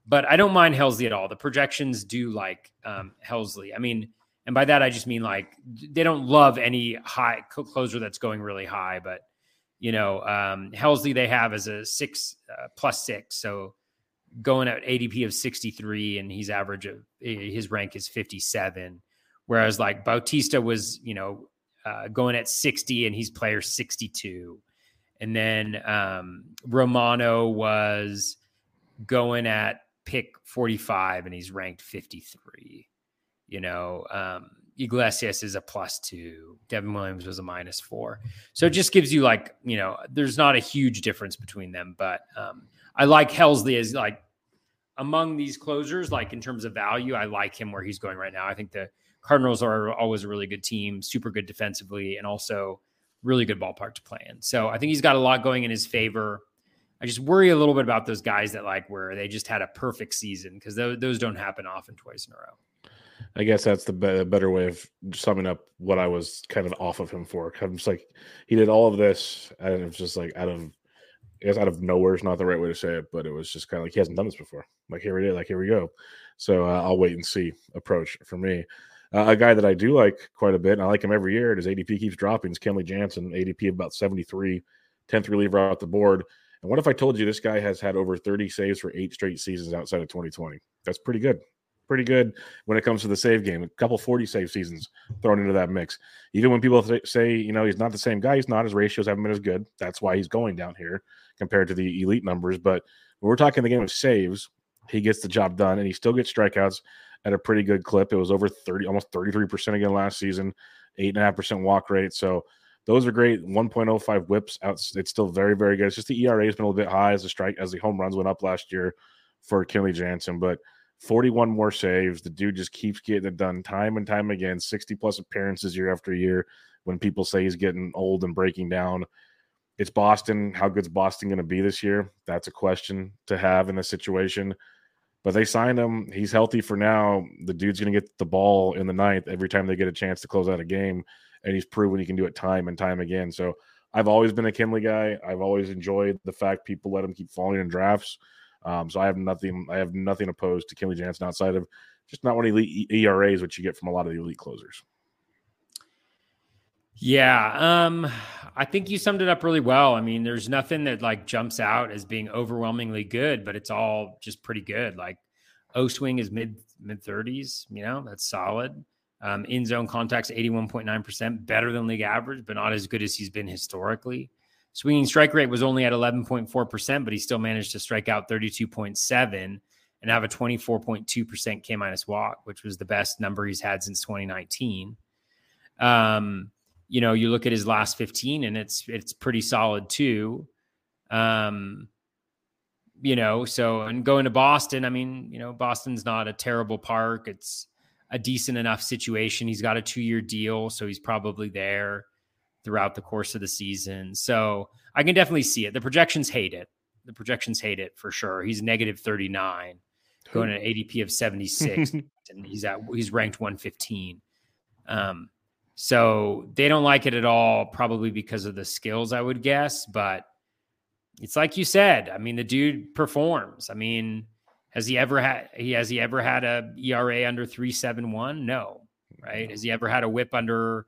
but I don't mind Helsley at all. The projections do like um, Helsley. I mean, and by that I just mean like they don't love any high closer that's going really high, but you know, um, Helsley they have as a six uh, plus six, so going at ADP of 63, and he's average of his rank is 57. Whereas like Bautista was, you know, uh, going at 60 and he's player 62. And then um, Romano was going at pick 45 and he's ranked 53. You know, um, Iglesias is a plus two. Devin Williams was a minus four. So it just gives you like, you know, there's not a huge difference between them, but um, I like Helsley as like among these closers, like in terms of value, I like him where he's going right now. I think the Cardinals are always a really good team, super good defensively, and also really good ballpark to play in. So I think he's got a lot going in his favor. I just worry a little bit about those guys that like where they just had a perfect season because those, those don't happen often twice in a row. I guess that's the be- better way of summing up what I was kind of off of him for. I'm just like he did all of this, and it was just like out of, I guess out of nowhere is not the right way to say it, but it was just kind of like he hasn't done this before. Like here it is, like here we go. So uh, I'll wait and see approach for me. Uh, a guy that I do like quite a bit, and I like him every year. His ADP keeps dropping. Is Kenley Jansen, ADP about 73, 10th reliever out the board. And what if I told you this guy has had over 30 saves for eight straight seasons outside of 2020? That's pretty good. Pretty good when it comes to the save game. A couple 40 save seasons thrown into that mix. Even when people th- say, you know, he's not the same guy, he's not. His ratios haven't been as good. That's why he's going down here compared to the elite numbers. But when we're talking the game of saves, he gets the job done and he still gets strikeouts at a pretty good clip. It was over 30, almost 33% again last season, 8.5% walk rate. So, those are great. 1.05 whips out. It's still very, very good. It's just the ERA has been a little bit high as the strike as the home runs went up last year for Kenley Jansen, but 41 more saves. The dude just keeps getting it done time and time again. 60 plus appearances year after year. When people say he's getting old and breaking down, it's Boston. How good's Boston going to be this year? That's a question to have in this situation. But they signed him. He's healthy for now. The dude's going to get the ball in the ninth every time they get a chance to close out a game and he's proven he can do it time and time again. So I've always been a Kenley guy. I've always enjoyed the fact people let him keep falling in drafts. Um, so I have nothing. I have nothing opposed to Kenley Jansen outside of just not one elite ERAs, which you get from a lot of the elite closers. Yeah, um, I think you summed it up really well. I mean, there's nothing that like jumps out as being overwhelmingly good, but it's all just pretty good. Like O swing is mid mid thirties. You know, that's solid. Um, in zone contacts, 81.9%, better than league average, but not as good as he's been historically. Swinging strike rate was only at 11.4%, but he still managed to strike out 32.7 and have a 24.2% K minus walk, which was the best number he's had since 2019. Um, you know, you look at his last 15 and it's it's pretty solid too. Um, you know, so and going to Boston, I mean, you know, Boston's not a terrible park. It's a decent enough situation. He's got a two year deal, so he's probably there throughout the course of the season. So I can definitely see it. The projections hate it. The projections hate it for sure. He's negative 39, going at an ADP of 76, <laughs> and he's at he's ranked 115. Um, so they don't like it at all, probably because of the skills, I would guess. But it's like you said. I mean, the dude performs. I mean, has he ever had he has he ever had a ERA under 371? No. Right? Has he ever had a whip under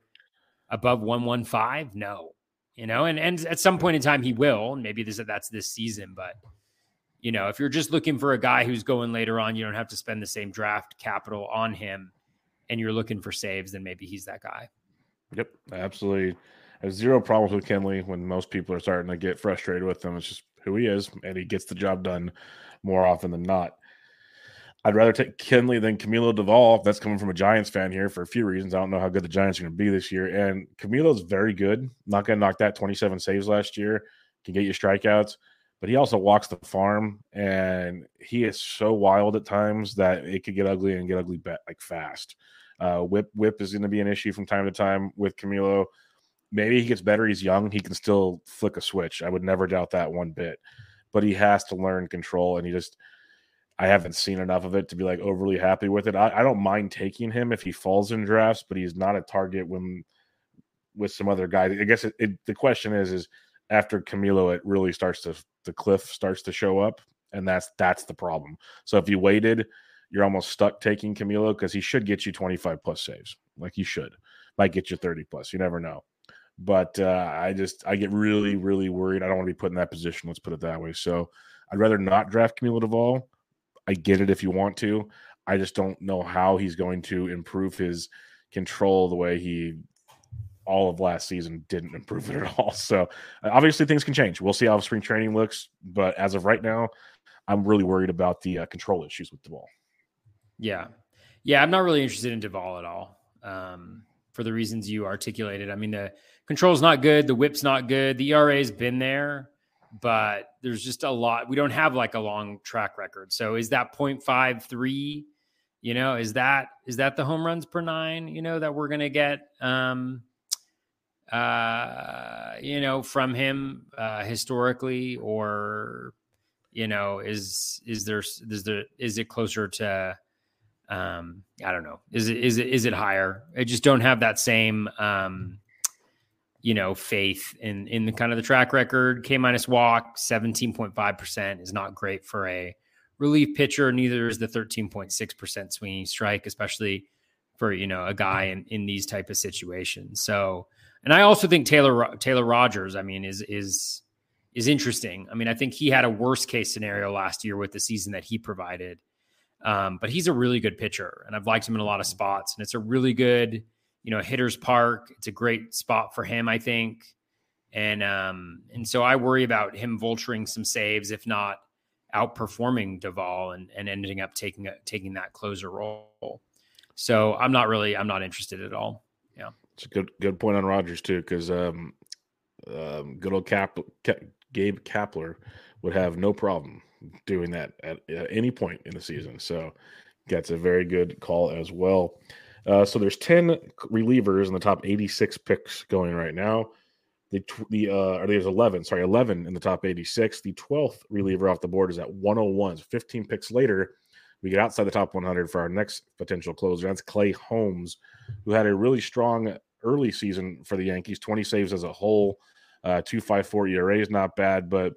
above 115? No. You know, and and at some point in time he will, and maybe this that's this season, but you know, if you're just looking for a guy who's going later on, you don't have to spend the same draft capital on him. and you're looking for saves, then maybe he's that guy. Yep, absolutely. I have zero problems with Kenley when most people are starting to get frustrated with him. It's just who he is, and he gets the job done more often than not. I'd rather take Kenley than Camilo Doval. That's coming from a Giants fan here for a few reasons. I don't know how good the Giants are going to be this year. And Camilo's very good. Not going to knock that 27 saves last year. Can get you strikeouts, but he also walks the farm, and he is so wild at times that it could get ugly and get ugly bet like fast. Uh, whip whip is going to be an issue from time to time with Camilo. Maybe he gets better. He's young. He can still flick a switch. I would never doubt that one bit. But he has to learn control, and he just I haven't seen enough of it to be like overly happy with it. I, I don't mind taking him if he falls in drafts, but he's not a target when with some other guys. I guess it, it, the question is is after Camilo, it really starts to the cliff starts to show up, and that's that's the problem. So if you waited, you're almost stuck taking Camilo because he should get you 25 plus saves, like he should, might get you 30 plus. You never know. But uh, I just I get really really worried. I don't want to be put in that position. Let's put it that way. So I'd rather not draft Camilo Doval I get it if you want to. I just don't know how he's going to improve his control the way he all of last season didn't improve it at <laughs> all. So obviously things can change. We'll see how spring training looks, but as of right now, I'm really worried about the uh, control issues with the ball. Yeah, yeah, I'm not really interested in Doval at all um, for the reasons you articulated. I mean, the control's not good, the whip's not good, the ERA's been there but there's just a lot. We don't have like a long track record. So is that 0.53? You know, is that is that the home runs per nine? You know that we're gonna get. Um, uh, you know, from him uh, historically, or you know, is is there is there is it closer to? Um, I don't know. Is it is it is it higher? I just don't have that same um you know, faith in in the kind of the track record. K minus walk, 17.5% is not great for a relief pitcher. Neither is the 13.6% swinging strike, especially for, you know, a guy in, in these type of situations. So, and I also think Taylor Taylor Rogers, I mean, is is is interesting. I mean, I think he had a worst case scenario last year with the season that he provided. Um, but he's a really good pitcher, and I've liked him in a lot of spots, and it's a really good you know, Hitters Park. It's a great spot for him, I think. And um, and so I worry about him vulturing some saves, if not outperforming Doval and, and ending up taking a, taking that closer role. So I'm not really I'm not interested at all. Yeah, it's a good good point on Rogers too, because um, um, good old Cap, Cap, Gabe Kapler would have no problem doing that at, at any point in the season. So that's a very good call as well. Uh, so there's 10 relievers in the top 86 picks going right now. The the uh, or there's 11, sorry, 11 in the top 86. The 12th reliever off the board is at 101. So 15 picks later, we get outside the top 100 for our next potential closer. That's Clay Holmes, who had a really strong early season for the Yankees, 20 saves as a whole. Uh, 254 ERA is not bad, but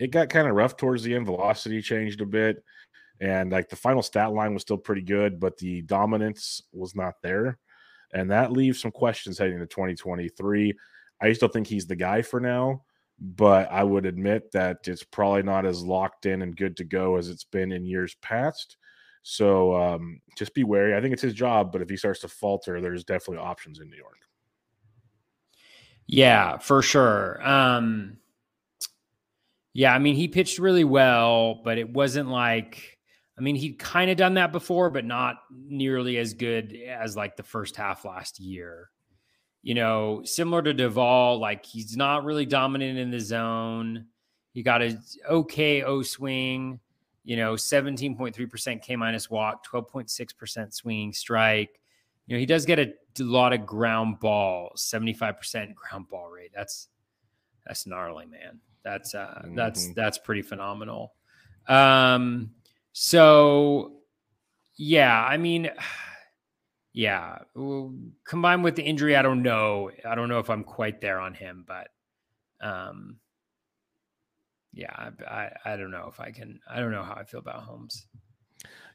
it got kind of rough towards the end. Velocity changed a bit. And like the final stat line was still pretty good, but the dominance was not there. And that leaves some questions heading to 2023. I still think he's the guy for now, but I would admit that it's probably not as locked in and good to go as it's been in years past. So um, just be wary. I think it's his job, but if he starts to falter, there's definitely options in New York. Yeah, for sure. Um, yeah, I mean, he pitched really well, but it wasn't like I mean, he'd kind of done that before, but not nearly as good as like the first half last year. You know, similar to Doval, like he's not really dominant in the zone. He got a okay O swing, you know, 17.3% K minus walk, 12.6% swinging strike. You know, he does get a, lot of ground balls, 75% ground ball rate. That's that's gnarly, man. That's uh mm-hmm. that's that's pretty phenomenal. Um so, yeah, I mean, <sighs> yeah, combined with the injury, I don't know. I don't know if I'm quite there on him, but um, yeah, I, I, I don't know if I can. I don't know how I feel about Holmes.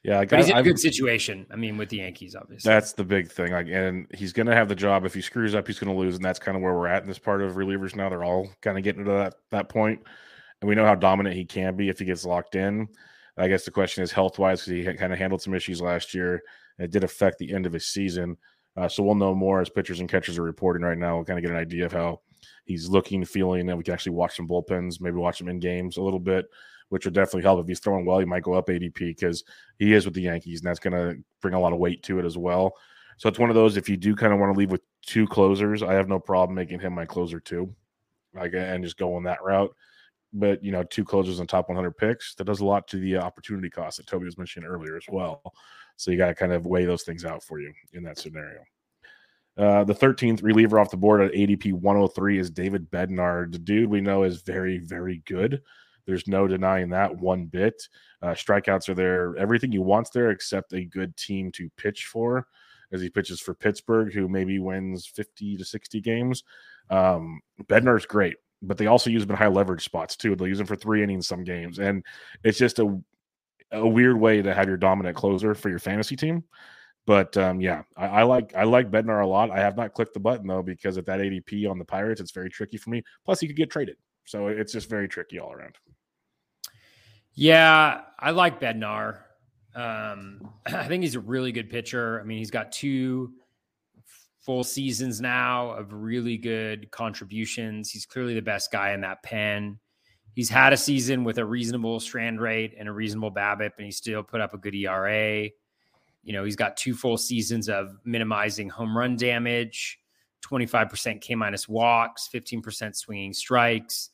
Yeah, I got, he's in a good situation. I mean, with the Yankees, obviously. That's the big thing. Like, and he's going to have the job. If he screws up, he's going to lose, and that's kind of where we're at in this part of relievers now. They're all kind of getting to that that point, and we know how dominant he can be if he gets locked in. I guess the question is health wise because he kind of handled some issues last year It did affect the end of his season. Uh, so we'll know more as pitchers and catchers are reporting right now. We'll kind of get an idea of how he's looking, feeling, and we can actually watch some bullpens, maybe watch him in games a little bit, which would definitely help. If he's throwing well, he might go up ADP because he is with the Yankees, and that's going to bring a lot of weight to it as well. So it's one of those. If you do kind of want to leave with two closers, I have no problem making him my closer too, like and just going that route. But you know, two closers on top 100 picks that does a lot to the opportunity cost that Toby was mentioning earlier as well. So you got to kind of weigh those things out for you in that scenario. Uh, the 13th reliever off the board at ADP 103 is David Bednar. The dude we know is very, very good. There's no denying that one bit. Uh, strikeouts are there. Everything he wants there, except a good team to pitch for, as he pitches for Pittsburgh, who maybe wins 50 to 60 games. Um, Bednar's great, but they also use him in high leverage spots too. They'll use him for three innings some games, and it's just a a weird way to have your dominant closer for your fantasy team. But um, yeah, I, I, like I like Bednar a lot. I have not clicked the button though because at that ADP on the Pirates, it's very tricky for me. Plus, he could get traded, so it's just very tricky all around. Yeah, I like Bednar. Um, <clears throat> I think he's a really good pitcher. I mean, he's got two full seasons now of really good contributions. He's clearly the best guy in that pen. He's had a season with a reasonable strand rate and a reasonable BABIP, and he still put up a good ERA. You know, he's got two full seasons of minimizing home run damage, 25% K minus walks, 15% swinging strikes,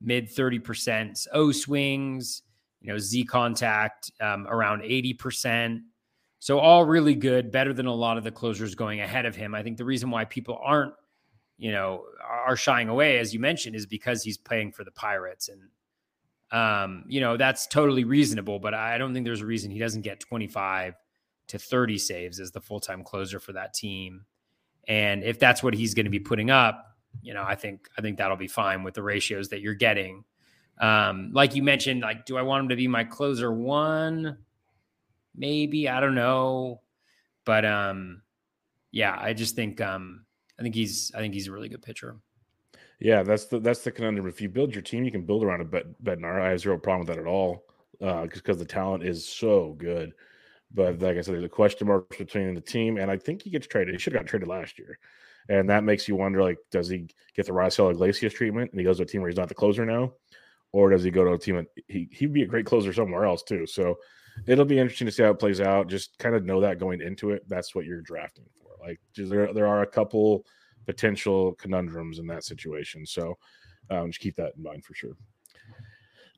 mid 30% O swings, you know, Z contact um, around 80%. So all really good, better than a lot of the closers going ahead of him. I think the reason why people aren't, you know, are shying away, as you mentioned, is because he's playing for the Pirates. And um, you know, that's totally reasonable, but I don't think there's a reason he doesn't get 25 to 30 saves as the full-time closer for that team. And if that's what he's going to be putting up, you know, I think I think that'll be fine with the ratios that you're getting. Um, like you mentioned, like, do I want him to be my closer one? Maybe I don't know, but um, yeah, I just think um, I think he's I think he's a really good pitcher. Yeah, that's the that's the conundrum. If you build your team, you can build around a Bet Bednar. I have zero problem with that at all, because uh, the talent is so good. But like I said, there's a question mark between the team, and I think he gets traded. He should have got traded last year, and that makes you wonder: like, does he get the Raisel Iglesias treatment, and he goes to a team where he's not the closer now, or does he go to a team? And he he'd be a great closer somewhere else too. So it'll be interesting to see how it plays out. Just kind of know that going into it. That's what you're drafting for. Like, there there are a couple potential conundrums in that situation. So um, just keep that in mind for sure.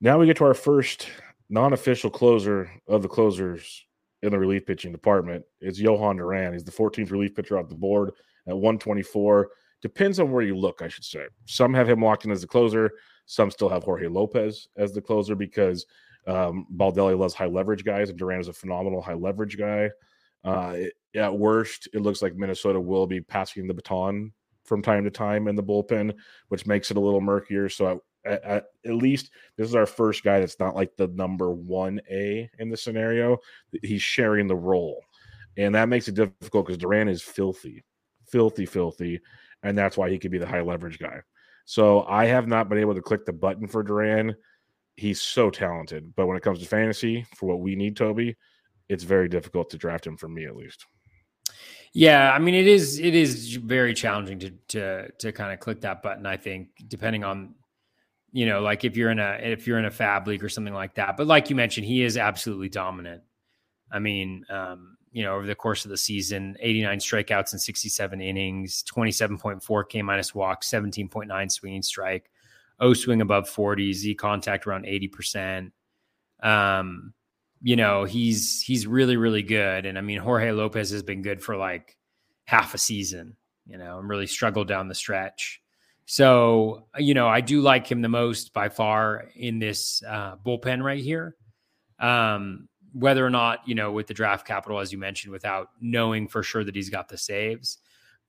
Now we get to our first non-official closer of the closers in the relief pitching department is Jhoan Duran. He's the 14th relief pitcher off the board at 124. Depends on where you look, I should say. Some have him locked in as the closer. Some still have Jorge Lopez as the closer because um, Baldelli loves high leverage guys, and Duran is a phenomenal high leverage guy. Uh, at worst, it looks like Minnesota will be passing the baton from time to time in the bullpen, which makes it a little murkier. So at, at, at, least this is our first guy that's not like the number one A in the scenario. He's sharing the role, and that makes it difficult because Duran is filthy, filthy, filthy, and that's why he could be the high leverage guy. So I have not been able to click the button for Duran. He's so talented, but when it comes to fantasy, for what we need, Toby, it's very difficult to draft him for me at least. Yeah, I mean it is it is very challenging to to to kind of click that button. I think depending on you know, like if you're in a if you're in a FAAB league or something like that. But like you mentioned, he is absolutely dominant. I mean, um, you know, over the course of the season, 89 strikeouts and 67 innings, 27.4 K minus walk, 17.9 swinging strike, O swing above 40, Z contact around 80%. Um, you know, he's he's really, really good. And I mean, Jorge Lopez has been good for like half a season, you know, and really struggled down the stretch. So, you know, I do like him the most by far in this uh, bullpen right here. Um, whether or not, you know, with the draft capital, as you mentioned, without knowing for sure that he's got the saves.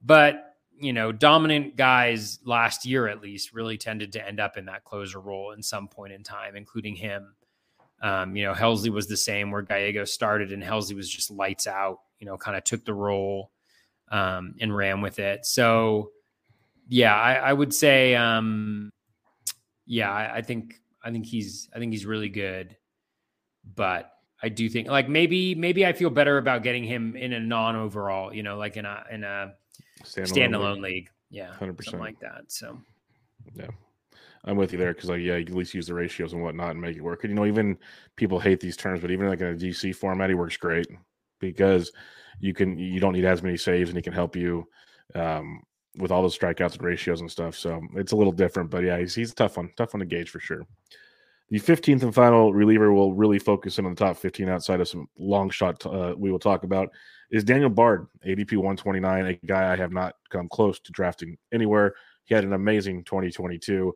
But, you know, dominant guys last year at least really tended to end up in that closer role in some point in time, including him. Um, you know, Helsley was the same where Gallego started and Helsley was just lights out, you know, kind of took the role um, and ran with it. So, yeah, I, I would say, um, yeah, I, I, think I think he's I think he's really good, but I do think like maybe maybe I feel better about getting him in a non overall, you know, like in a in a standalone, league. Yeah, 100%. something like that. So Yeah. I'm with you there because like yeah, you can at least use the ratios and whatnot and make it work. And you know, even people hate these terms, but even like in a DC format, he works great because you can you don't need as many saves and he can help you um, with all those strikeouts and ratios and stuff. So it's a little different, but yeah, he's, he's a tough one, tough one to gauge for sure. The 15th and final reliever will really focus in on the top 15 outside of some long shot uh, we will talk about is Daniel Bard, ADP 129, a guy I have not come close to drafting anywhere. He had an amazing 2022.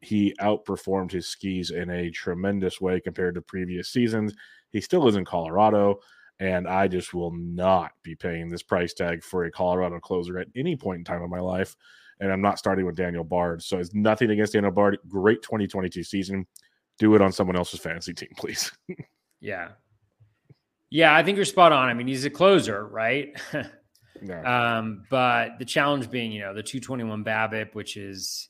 He outperformed his skis in a tremendous way compared to previous seasons. He still is in Colorado, and I just will not be paying this price tag for a Colorado closer at any point in time in my life. And I'm not starting with Daniel Bard. So it's nothing against Daniel Bard. Great 2022 season. Do it on someone else's fantasy team, please. <laughs> yeah. Yeah, I think you're spot on. I mean, he's a closer, right? <laughs> no. Um, but the challenge being, you know, the 221 BABIP, which is,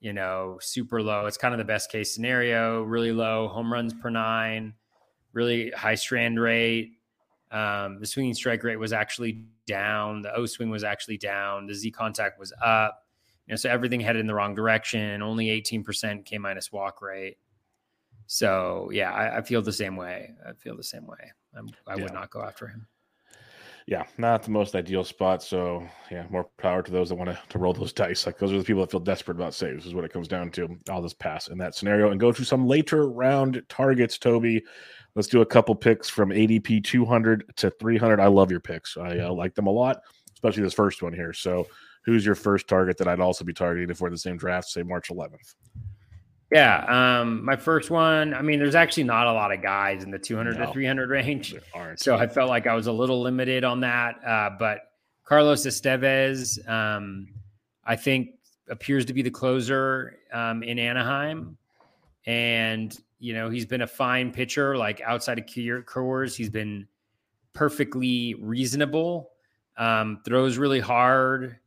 you know, super low. It's kind of the best case scenario, really low home runs per nine, really high strand rate. Um, the swinging strike rate was actually down. The O swing was actually down. The Z contact was up. You know, so everything headed in the wrong direction. Only 18% K minus walk rate. So yeah, I, I, feel the same way. I feel the same way. I'm, i Yeah. would not go after him. yeah, not the most ideal spot. So yeah, more power to those that want to, to roll those dice. Like those are the people that feel desperate about saves, is what it comes down to. I'll just pass in that scenario and go to some later round targets, Toby. Let's do a couple picks from ADP 200 to 300. I love your picks. I uh, like them a lot, especially this first one here. So, who's your first target that I'd also be targeting if we're in the same draft, say March 11th? Yeah. Um, my first one, I mean, there's actually not a lot of guys in the 200 No. to 300 range. So I felt like I was a little limited on that. Uh, but Carlos Estevez, um, I think, appears to be the closer um, in Anaheim. And, you know, he's been a fine pitcher, like outside of Coors, Coors, he's been perfectly reasonable, um, throws really hard,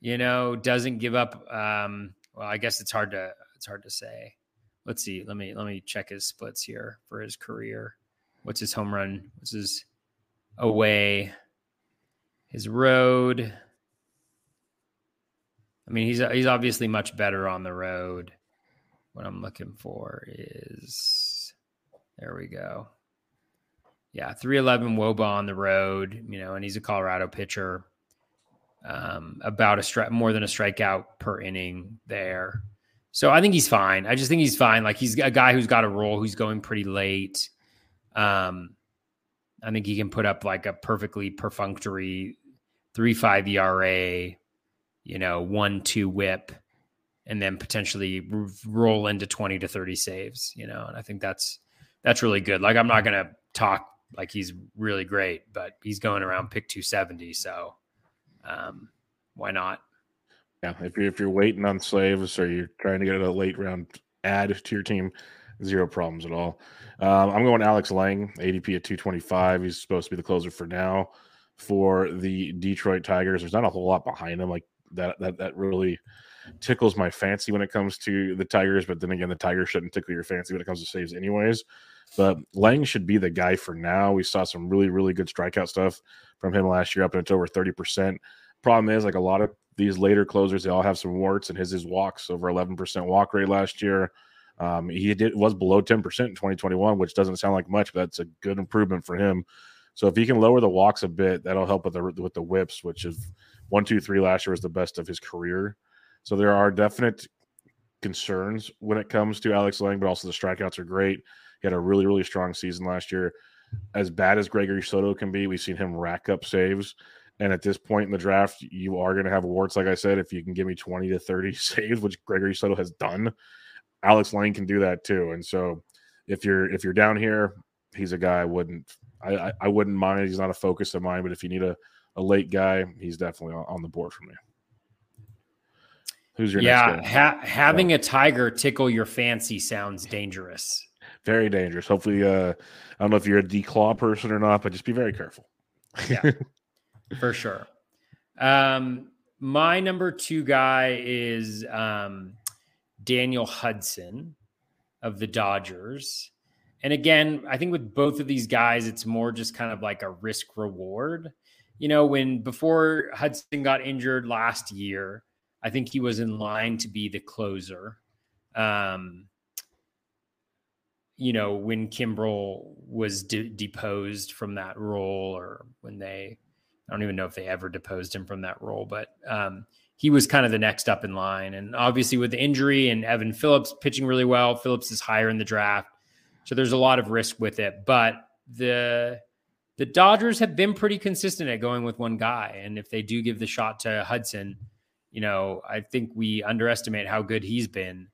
you know, doesn't give up. Um, well, I guess it's hard to, it's hard to say. Let's see. Let me, let me check his splits here for his career. What's his home run? What's his away? His road. I mean, he's he's obviously much better on the road. What I'm looking for is there we go. Yeah, 311 wOBA on the road, you know, and he's a Colorado pitcher. Um, about a strike more than a strikeout per inning there. So I think he's fine. I just think he's fine. Like he's a guy who's got a role who's going pretty late. Um, I think he can put up like a perfectly perfunctory three five ERA, you know, one two whip, and then potentially r- roll into twenty to thirty saves. You know, and I think that's that's really good. Like I'm not gonna talk like he's really great, but he's going around pick two seventy, so um, why not? Yeah, if you're if you're waiting on slaves or you're trying to get a late round add to your team, zero problems at all. Um, I'm going Alex Lange, ADP at 225. He's supposed to be the closer for now for the Detroit Tigers. There's not a whole lot behind him like that. That that really tickles my fancy when it comes to the Tigers. But then again, the Tigers shouldn't tickle your fancy when it comes to saves, anyways. But Lange should be the guy for now. We saw some really really good strikeout stuff from him last year, up to over 30 percent. Problem is, like a lot of these later closers, they all have some warts, and his is walks over 11% walk rate last year. Um, he did was below 10% in 2021, which doesn't sound like much, but that's a good improvement for him. So if he can lower the walks a bit, that'll help with the with the whips, which is one, two, three last year was the best of his career. So there are definite concerns when it comes to Alex Lange, but also the strikeouts are great. He had a really, really strong season last year. As bad as Gregory Soto can be, we've seen him rack up saves. And at this point in the draft, you are going to have warts. Like I said, if you can give me 20 to 30 <laughs> saves, which Gregory Soto has done, Alex Lange can do that too. And so if you're if you're down here, he's a guy I wouldn't I, I, I wouldn't mind. He's not a focus of mine, but if you need a, a late guy, he's definitely on, on the board for me. Who's your yeah, next guy? ha- having a tiger tickle your fancy sounds dangerous. Very dangerous. Hopefully, uh, I don't know if you're a declaw person or not, but just be very careful. Yeah. <laughs> for sure. Um, my number two guy is um, Daniel Hudson of the Dodgers. and again, I think with both of these guys, it's more just kind of like a risk reward. You know, when before Hudson got injured last year, I think he was in line to be the closer. Um, you know, when Kimbrel was de- deposed from that role, or when they, I don't even know if they ever deposed him from that role, but um, he was kind of the next up in line. And obviously, with the injury and Evan Phillips pitching really well, Phillips is higher in the draft, so there's a lot of risk with it. But the the Dodgers have been pretty consistent at going with one guy, and if they do give the shot to Hudson, you know, I think we underestimate how good he's been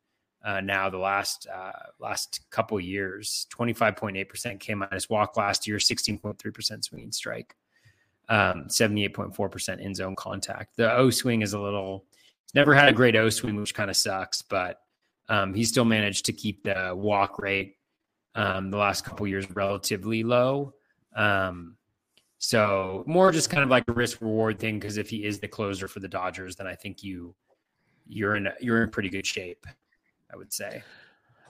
uh, now the last uh, last couple years. Twenty five point eight percent K minus walk last year, sixteen point three percent swinging strike, um, seventy eight point four percent in zone contact. The O swing is a little. He's never had a great O swing, which kind of sucks, but um, he still managed to keep the walk rate um, the last couple years relatively low. Um, so more just kind of like a risk reward thing because if he is the closer for the Dodgers, then I think you you're in you're in pretty good shape. I would say.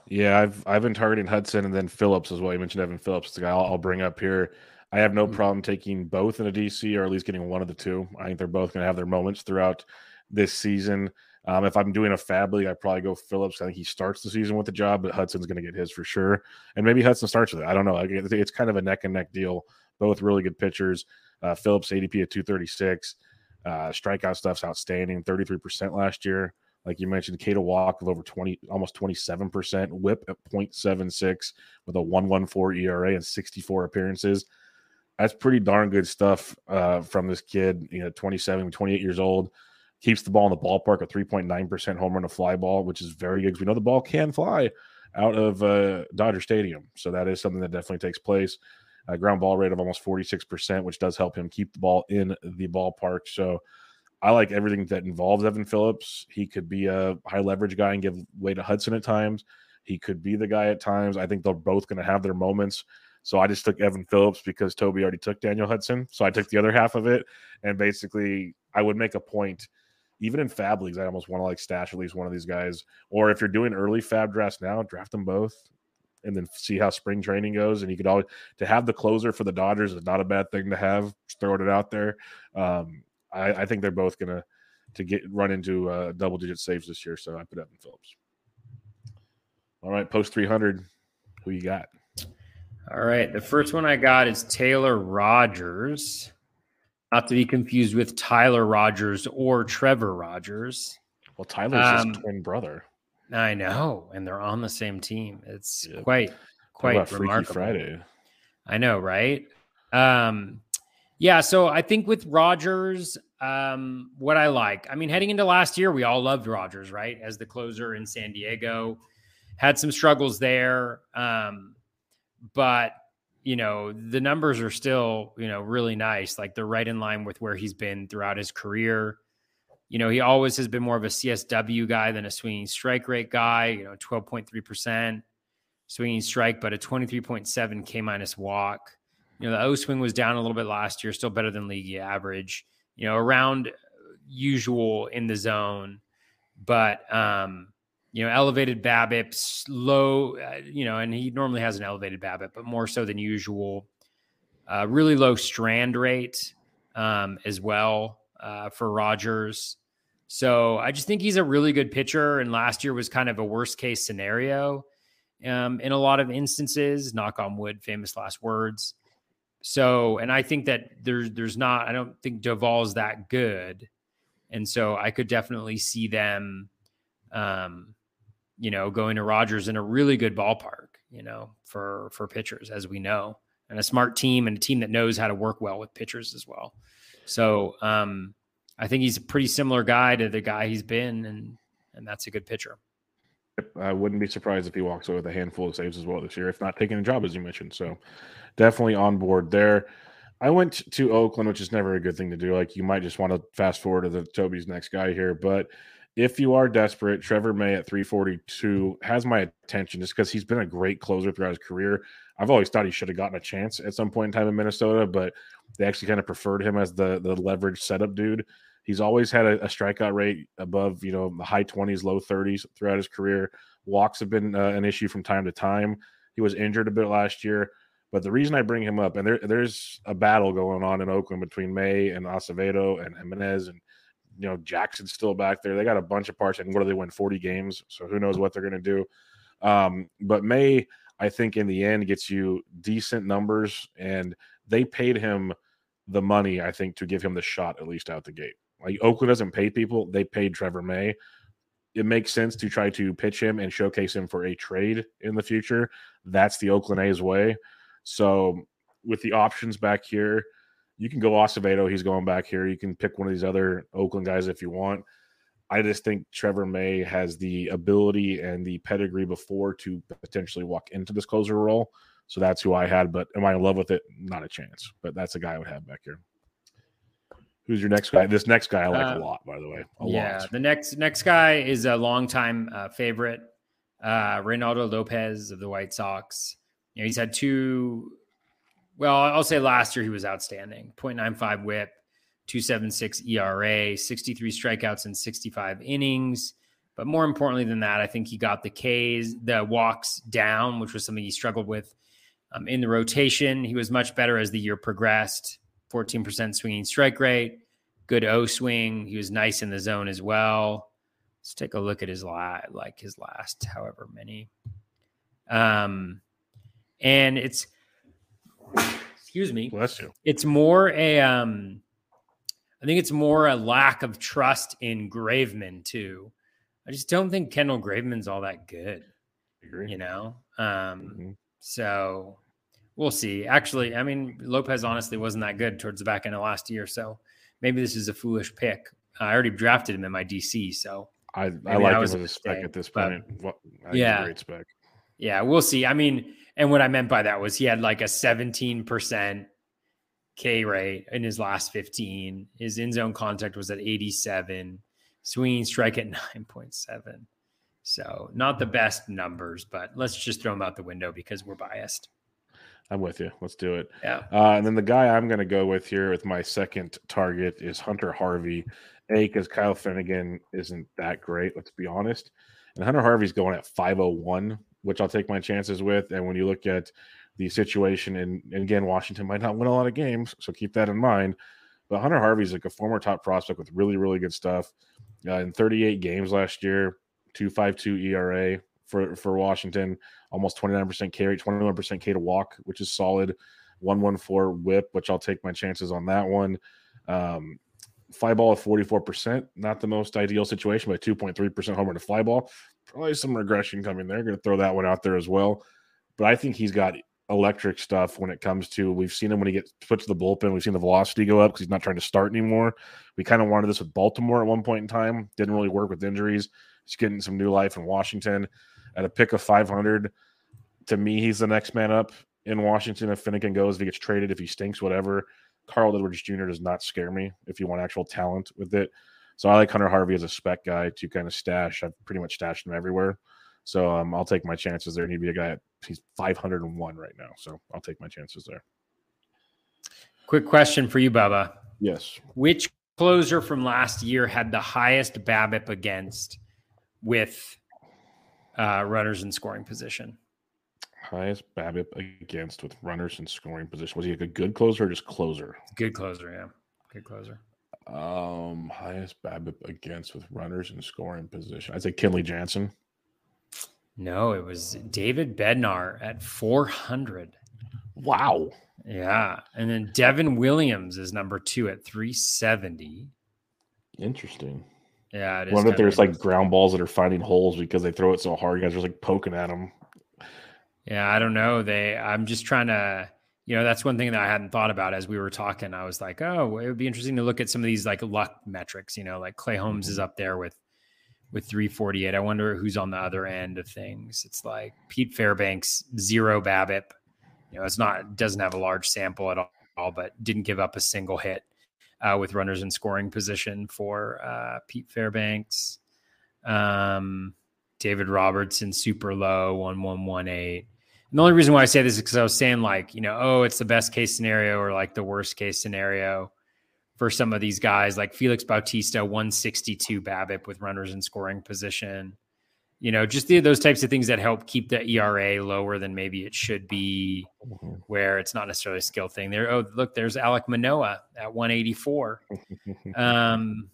Yeah, I've I've been targeting Hudson and then Phillips as well. You mentioned Evan Phillips, the guy I'll, I'll bring up here. I have no mm-hmm. problem taking both in a DC or at least getting one of the two. I think they're both going to have their moments throughout this season. Um, if I'm doing a FAAB league, I probably go Phillips. I think he starts the season with the job, but Hudson's going to get his for sure. And maybe Hudson starts with it. I don't know. It's kind of a neck and neck deal. Both really good pitchers. Uh, Phillips ADP at 236. Uh, strikeout stuff's outstanding, 33% last year. Like you mentioned, K to walk of over 20, almost 27%, whip at 0.76 with a 114 ERA and 64 appearances. That's pretty darn good stuff uh, from this kid, you know, 27, 28 years old. Keeps the ball in the ballpark at 3.9% home run to fly ball, which is very good because we know the ball can fly out of uh, Dodger Stadium. So that is something that definitely takes place. A ground ball rate of almost 46%, which does help him keep the ball in the ballpark. So I like everything that involves Evan Phillips. He could be a high leverage guy and give way to Hudson at times. He could be the guy at times. I think they're both going to have their moments. So I just took Evan Phillips because Toby already took Daniel Hudson. So I took the other half of it. And basically, I would make a point, even in FAAB leagues, I almost want to like stash at least one of these guys. Or if you're doing early FAAB drafts now, draft them both and then see how spring training goes. And you could always to have the closer for the Dodgers is not a bad thing to have. Just throwing it out there. Um, I, I think they're both gonna to get run into uh, double digit saves this year. So I put Evan Phillips. All right, post three hundred. Who you got? All right, the first one I got is Taylor Rogers, not to be confused with Tyler Rogers or Trevor Rogers. Well, Tyler's um, his twin brother. I know, and they're on the same team. It's yep. quite quite remarkable. Friday. I know, right? Um, yeah, so I think with Rogers, um, what I like, I mean, heading into last year, we all loved Rogers, right, as the closer in San Diego. Had some struggles there, um, but you know the numbers are still you know really nice. Like they're right in line with where he's been throughout his career. You know, he always has been more of a CSW guy than a swinging strike rate guy. You know, twelve point three percent swinging strike, but a twenty three point seven K minus walk. You know, the O swing was down a little bit last year, still better than league average. You know, around usual in the zone, but um, you know, elevated BABIP, low. Uh, you know, and he normally has an elevated BABIP, but more so than usual. Uh, really low strand rate um, as well uh, for Rogers. So I just think he's a really good pitcher. And last year was kind of a worst case scenario um, in a lot of instances. Knock on wood, famous last words. So, and I think that there's there's not. I don't think Doval's that good, and so I could definitely see them, um, you know, going to Rogers in a really good ballpark. You know, for for pitchers, as we know, and a smart team and a team that knows how to work well with pitchers as well. So, um, I think he's a pretty similar guy to the guy he's been, and and that's a good pitcher. I wouldn't be surprised if he walks away with a handful of saves as well this year, if not taking a job, as you mentioned. So, definitely on board there. I went to Oakland, which is never a good thing to do. Like you might just want to fast forward to the Toby's next guy here, but if you are desperate, Trevor May at 342 has my attention just because he's been a great closer throughout his career. I've always thought he should have gotten a chance at some point in time in Minnesota, but they actually kind of preferred him as the the leverage setup dude. He's always had a, a strikeout rate above, you know, the high 20s, low 30s throughout his career. Walks have been uh, an issue from time to time He was injured a bit last year. But the reason I bring him up, and there, there's a battle going on in Oakland between May and Acevedo and Jimenez, and you know Jackson's still back there. They got a bunch of parts, and what do they win? Forty games, so who knows what they're going to do. Um, but May, I think in the end, gets you decent numbers, and they paid him the money, I think, to give him the shot at least out the gate. Like Oakland doesn't pay people; they paid Trevor May. It makes sense to try to pitch him and showcase him for a trade in the future. That's the Oakland A's way. So with the options back here, you can go Acevedo. He's going back here. You can pick one of these other Oakland guys if you want. I just think Trevor May has the ability and the pedigree before to potentially walk into this closer role. So that's who I had. But am I in love with it? Not a chance. But that's a guy I would have back here. Who's your next guy? This next guy I like uh, a lot, by the way. yeah, lot. the next next guy is a longtime uh, favorite, uh, Reynaldo Lopez of the White Sox. You know, he's had two. Well, I'll say last year he was outstanding. 0.95 WHIP, 2.76 ERA, 63 strikeouts in 65 innings. But more importantly than that, I think he got the K's, the walks down, which was something he struggled with um, in the rotation. He was much better as the year progressed. 14% swinging strike rate, good O swing. He was nice in the zone as well. Let's take a look at his last, like his last, however many. Um, and it's excuse me. Bless you. It's more a um i think it's more a lack of trust in graveman too. I just don't think kendall graveman's all that good you know? Um mm-hmm. so we'll see. Actually i mean lopez honestly wasn't that good towards the back end of last year so maybe this is a foolish pick. I already drafted him in my dc so i, I like him as a spec at this point. But, yeah. great spec. Yeah we'll see. I mean and what I meant by that was he had like a 17% K rate in his last 15. His in zone contact was at 87, swinging strike at <laughs> 9.7. So, not the best numbers, but let's just throw them out the window because we're biased. I'm with you. Let's do it. Yeah. Uh, and then the guy I'm going to go with here with my second target is Hunter Harvey. A, because Kyle Finnegan isn't that great, let's be honest. And Hunter Harvey's going at 501 which I'll take my chances with. And when you look at the situation, and, and again, Washington might not win a lot of games, so keep that in mind. But Hunter Harvey's like a former top prospect with really, really good stuff. Uh, in 38 games last year, 2.52 ERA for for Washington, almost 29% K rate, 21% K to walk, which is solid. 114 whip, which I'll take my chances on that one. Um, fly ball at 44%, not the most ideal situation, but 2.3% homer to fly ball probably some regression coming there. Going to throw that one out there as well. But I think he's got electric stuff when it comes to we've seen him when he gets put to the bullpen. We've seen the velocity go up because he's not trying to start anymore. We kind of wanted this with Baltimore at one point in time. Didn't really work with injuries. He's getting some new life in Washington. At a pick of 500, to me, he's the next man up in Washington. If Finnegan goes, if he gets traded, if he stinks, whatever. Carl Edwards Jr. does not scare me if you want actual talent with it. So I like Hunter Harvey as a spec guy to kind of stash. I've pretty much stashed him everywhere. So um, I'll take my chances there. He'd be a guy at he's 501 right now. So I'll take my chances there. Quick question for you, Bubba. Yes. Which closer from last year had the highest BABIP against with uh, runners in scoring position? Highest BABIP against with runners in scoring position. Was he a good closer or just closer? Good closer, yeah. Good closer. Um, highest BABIP against with runners in scoring position. I'd say Kenley Jansen. No, it was David Bednar at 400. Wow. Yeah. And then Devin Williams is number two at 370. Interesting. Yeah. It wonder if there's like ground balls that are finding holes because they throw it so hard. You guys are like poking at them. Yeah. I don't know. They, I'm just trying to you know that's one thing that i hadn't thought about as we were talking. I was like oh it would be interesting to look at some of these like luck metrics you know like clay holmes is mm-hmm. up there with with 348 i wonder who's on the other end of things. It's like pete fairbanks zero babip you know it's not doesn't have a large sample at all but didn't give up a single hit uh, with runners in scoring position for uh, pete fairbanks. Um, david robertson super low 1118 and the only reason why I say this is because I was saying like, you know, oh, it's the best case scenario or like the worst case scenario for some of these guys, like Felix Bautista, 162 BABIP with runners in scoring position. you know, just the, those types of things that help keep the ERA lower than maybe it should be, Mhm. where it's not necessarily a skill thing. There, oh look, there's Alek Manoah at 184. <laughs> Um,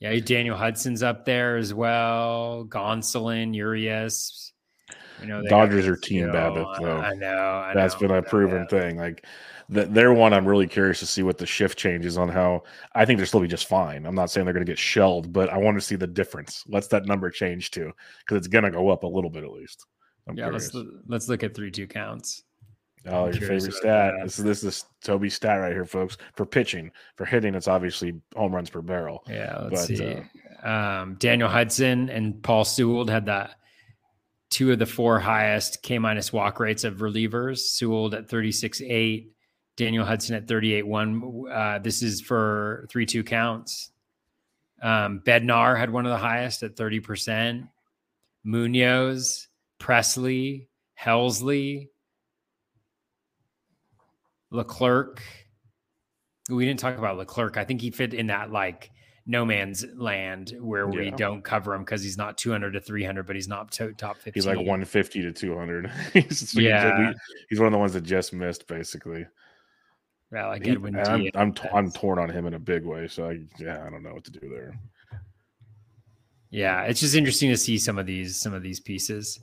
yeah, Daniel Hudson's up there as well. Gonsolin, Urias. You know, Dodgers are good team skill. BABIP, though. I know. I That's know, been a proven yeah. thing. Like th- they're one I'm really curious to see what the shift changes on how I think they're still be just fine. I'm not saying they're going to get shelled, but I want to see the difference. Let's that number change to because it's going to go up a little bit at least. I'm Yeah, let's curious. let's look at three two counts. Oh, I'm your favorite stat. This is this is Toby's stat right here, folks. For pitching, for hitting, it's obviously home runs per barrel. Yeah, let's But, see. um, Daniel Hudson and Paul Sewald had that two of the four highest K minus walk rates of relievers. Sewald at 36.8, Daniel Hudson at 38.1. Uh, this is for 3 2 counts. Um, Bednar had one of the highest at 30%. Munoz, Pressly, Helsley, Leclerc. We didn't talk about Leclerc. I think he fit in that like no man's land where we Yeah. don't cover him because he's not 200 to 300, but he's not to- top 50. He's like 150 to 200. <laughs> he's, Yeah. he's one of the ones that just missed, basically. Yeah, like He- Edwin I'm, Diaz. I'm, t- I'm torn on him in a big way. So I, yeah, I don't know what to do there. Yeah, it's just interesting to see some of these some of these pieces.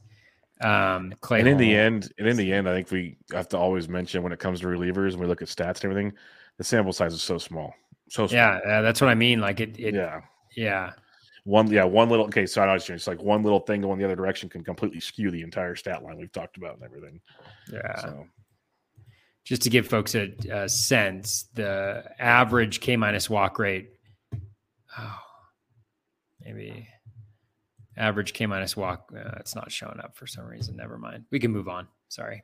Um, Clay and in the end, and in the end, I think we have to always mention when it comes to relievers and we look at stats and everything, the sample size is so small. So small. yeah, yeah, that's what I mean. Like it, it yeah. yeah. One, yeah, one little. Okay, so I know what you're saying. It's like one little thing going the other direction can completely skew the entire stat line we've talked about and everything. yeah. So Just to give folks a, a sense, the average K minus walk rate. Oh, maybe average K minus walk. Uh, it's not showing up for some reason. Never mind. We can move on. Sorry.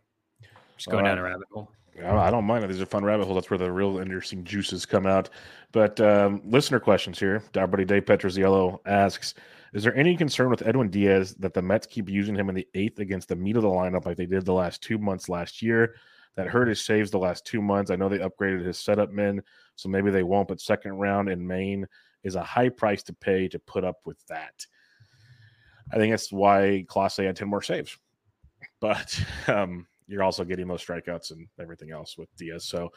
Just going All down a rabbit hole. I don't mind it. These are fun rabbit holes. That's where the real interesting juices come out. But um, listener questions here. Our buddy Dave Petroziello asks Is there any concern with Edwin Diaz that the Mets keep using him in the eighth against the meat of the lineup like they did the last two months last year? That hurt his saves the last two months. I know they upgraded his setup men, so maybe they won't, but second round in main is a high price to pay to put up with that. I think that's why Clase had 10 more saves. But <laughs> um, you're also getting those strikeouts and everything else with Diaz. So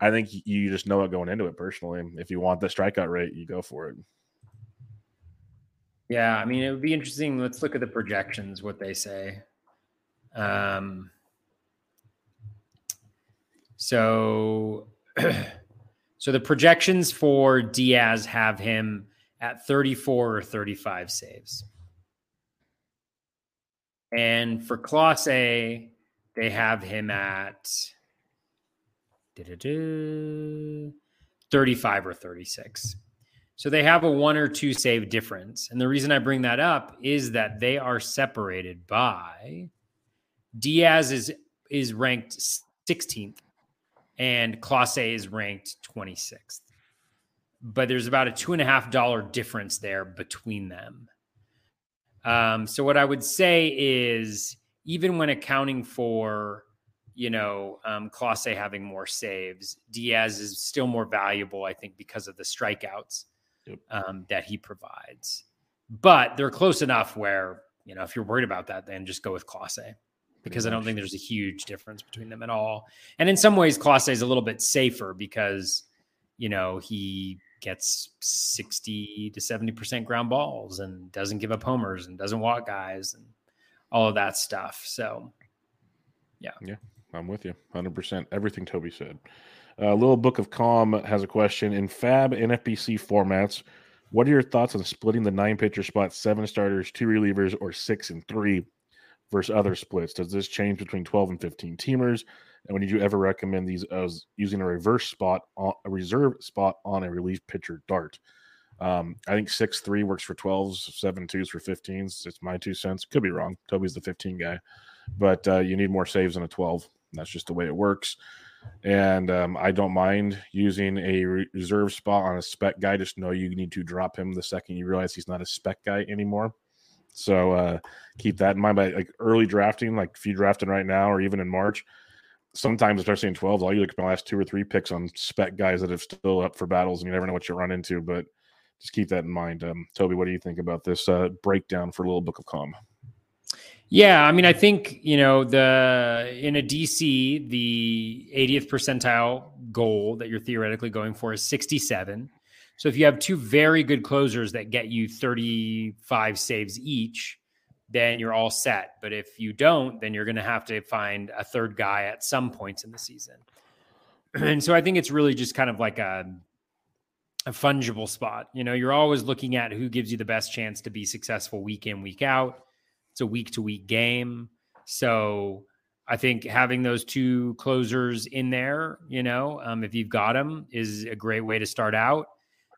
I think you just know it going into it personally. If you want the strikeout rate, you go for it. Yeah, I mean, it would be interesting. Let's look at the projections, what they say. Um, so, <clears throat> so the projections for Diaz have him at 34 or 35 saves. And for Clase, they have him at 35 or 36. So they have a one or two save difference. And the reason I bring that up is that they are separated by Diaz is is ranked 16th and Clase is ranked 26th. But there's about a two and a half dollar difference there between them. Um, so what I would say is even when accounting for you know, um, Clase having more saves. Diaz is still more valuable, I think, because of the strikeouts Yep. um, that he provides. But they're close enough where, you know, if you're worried about that, then just go with Clase because I don't think there's a huge difference between them at all. And in some ways, Clase is a little bit safer because, you know, he gets 60 to 70% ground balls and doesn't give up homers and doesn't walk guys and all of that stuff. So, yeah. Yeah, I'm with you 100%. Everything Toby said. Uh, Little Book of Calm has a question. In FAAB and formats, what are your thoughts on splitting the nine pitcher spot, seven starters, two relievers, or six and three versus other splits? Does this change between 12 and 15 teamers? And would you ever recommend these as using a reverse spot, on, a reserve spot on a relief pitcher dart? Um, I think six three works for 12s, seven twos for 15s. It's my two cents. Could be wrong. Toby's the 15 guy, but uh, you need more saves than a 12. That's just the way it works. And um, I don't mind using a reserve spot on a spec guy. Just know you need to drop him the second you realize he's not a spec guy anymore. So uh, keep that in mind. But like early drafting, like if you're drafting right now or even in March, sometimes especially in 12s, all you look at my last two or three picks on spec guys that are still up for battles, and you never know what you run into. But just keep that in mind. Um, Toby, what do you think about this uh, breakdown for Little Book of Calm? Yeah, I mean, I think you know the in a DC the 80th percentile goal that you're theoretically going for is 67. So if you have two very good closers that get you 35 saves each, then you're all set. But if you don't, then you're going to have to find a third guy at some points in the season. <clears throat> And so I think it's really just kind of like a a fungible spot. You know, you're always looking at who gives you the best chance to be successful week in, week out. It's a week to week game. So I think having those two closers in there, you know, um, if you've got them, is a great way to start out.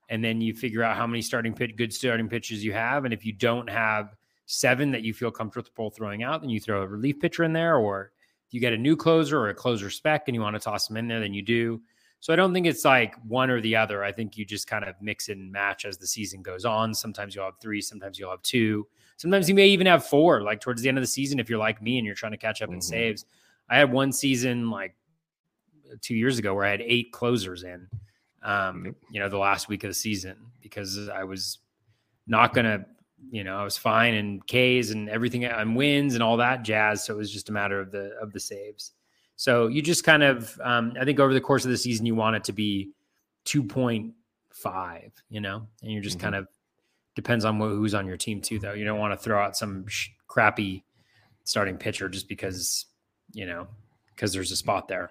And then you figure out how many starting good starting pitches you have. And if you don't have seven that you feel comfortable throwing out, then you throw a relief pitcher in there. Or if you get a new closer or a closer spec and you want to toss them in there, then you do. So I don't think it's like one or the other. I think you just kind of mix and match as the season goes on. Sometimes you'll have three, sometimes you'll have two. Sometimes you may even have four, like towards the end of the season, if you're like me and you're trying to catch up mm-hmm. in saves. I had one season like two years ago where I had eight closers in, um, you know, the last week of the season because I was not going to, you know, I was fine and Ks and everything and wins and all that jazz. So it was just a matter of the, of the saves. So you just kind of, um, I think over the course of the season, you want it to be 2.5, you know, and you're just mm-hmm. kind of depends on who's on your team too, though. You don't want to throw out some sh- crappy starting pitcher just because, you know, because there's a spot there.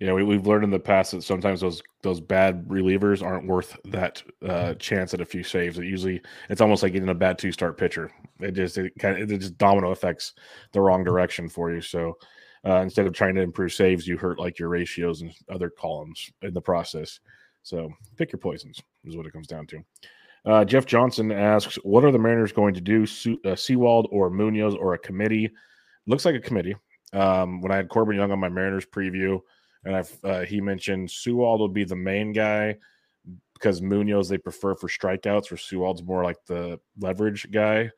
You know, we, have learned in the past that sometimes those those bad relievers aren't worth that uh, chance at a few saves. It usually it's almost like getting a bad two start pitcher. It just it kind of it just domino affects the wrong direction for you. So uh, instead of trying to improve saves, you hurt like your ratios and other columns in the process. So pick your poisons is what it comes down to. Uh, Jeff Johnson asks, "What are the Mariners going to do? Su- uh, Sewald or Munoz or a committee? Looks like a committee. Um, when I had Corbin Young on my Mariners preview, and I've, uh, he mentioned Sewald will be the main guy because Munoz they prefer for strikeouts, where Sewald's more like the leverage guy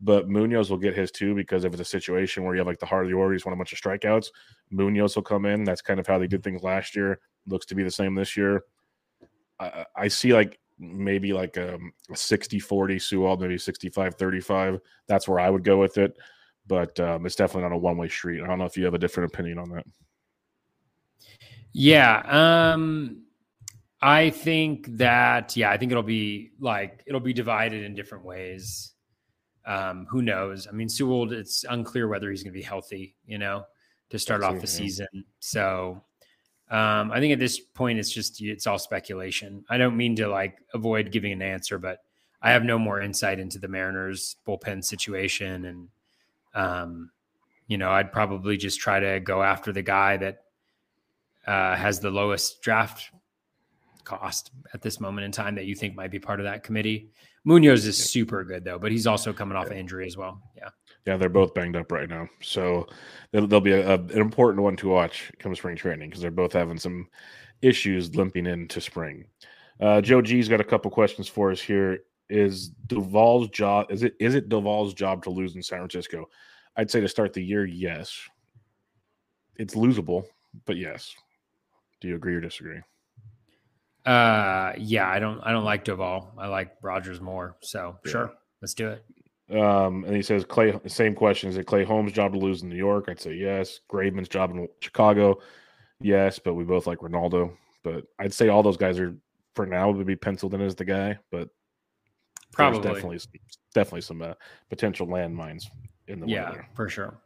but Munoz will get his too because if it's a situation where you have like the heart of the order, you just want a bunch of strikeouts, Munoz will come in. That's kind of how they did things last year. Looks to be the same this year. I, I see like maybe like um, a 60 40 Sewald, maybe 65 35. That's where I would go with it. But um, it's definitely not a one way street. I don't know if you have a different opinion on that. Yeah. Um, I think that, yeah, I think it'll be like, it'll be divided in different ways. Um, who knows? I mean, Sewald, it's unclear whether he's going to be healthy, you know, to start off the season. So um, I think at this point, it's just, it's all speculation. I don't mean to like avoid giving an answer, but I have no more insight into the Mariners bullpen situation. And, um, you know, I'd probably just try to go after the guy that uh, has the lowest draft cost at this moment in time that you think might be part of that committee. Munoz is super good though, but he's also coming off yeah. injury as well. Yeah. Yeah, they're both banged up right now, so they'll, they'll be a, a, an important one to watch come spring training because they're both having some issues limping into spring. Uh, Joe G's got a couple questions for us here. Is Doval's job? Is it is it Doval's job to lose in San Francisco? I'd say to start the year, yes. It's losable, but yes. Do you agree or disagree? Uh, yeah, I don't, I don't like Doval. I like Rogers more. So yeah. sure, let's do it. Um, and he says Clay. Same question: Is it Clay Holmes' job to lose in New York? I'd say yes. Graveman's job in Chicago, yes. But we both like Reynaldo. But I'd say all those guys are for now would be penciled in as the guy. But probably definitely, definitely some uh, potential landmines in the yeah for sure.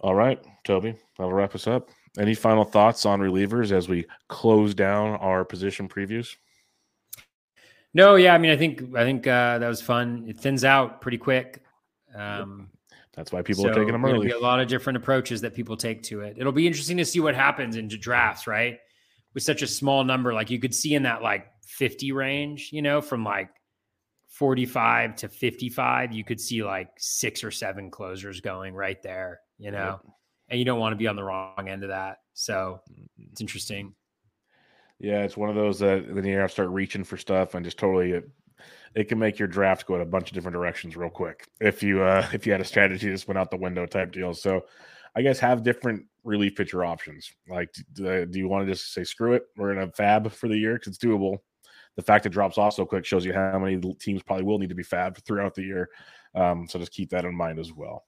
All right, Toby, that'll wrap us up. Any final thoughts on relievers as we close down our position previews? No, yeah, I mean, I think I think uh, that was fun. It thins out pretty quick. Um, That's why people so are taking them early. a lot of different approaches that people take to it. It'll be interesting to see what happens into drafts, right? With such a small number, like you could see in that like 50 range, you know, from like 45 to 55, you could see like six or seven closers going right there, you know. And you don't want to be on the wrong end of that. So mm-hmm. it's interesting. Yeah, it's one of those that then you have to start reaching for stuff and just totally it, it can make your draft go in a bunch of different directions real quick if you uh <laughs> if you had a strategy just went out the window type deal. So I guess have different relief pitcher options. Like, do, do you want to just say screw it? We're gonna FAAB for the year because it's doable. The fact it drops off so quick shows you how many teams probably will need to be fabbed throughout the year. Um, so just keep that in mind as well.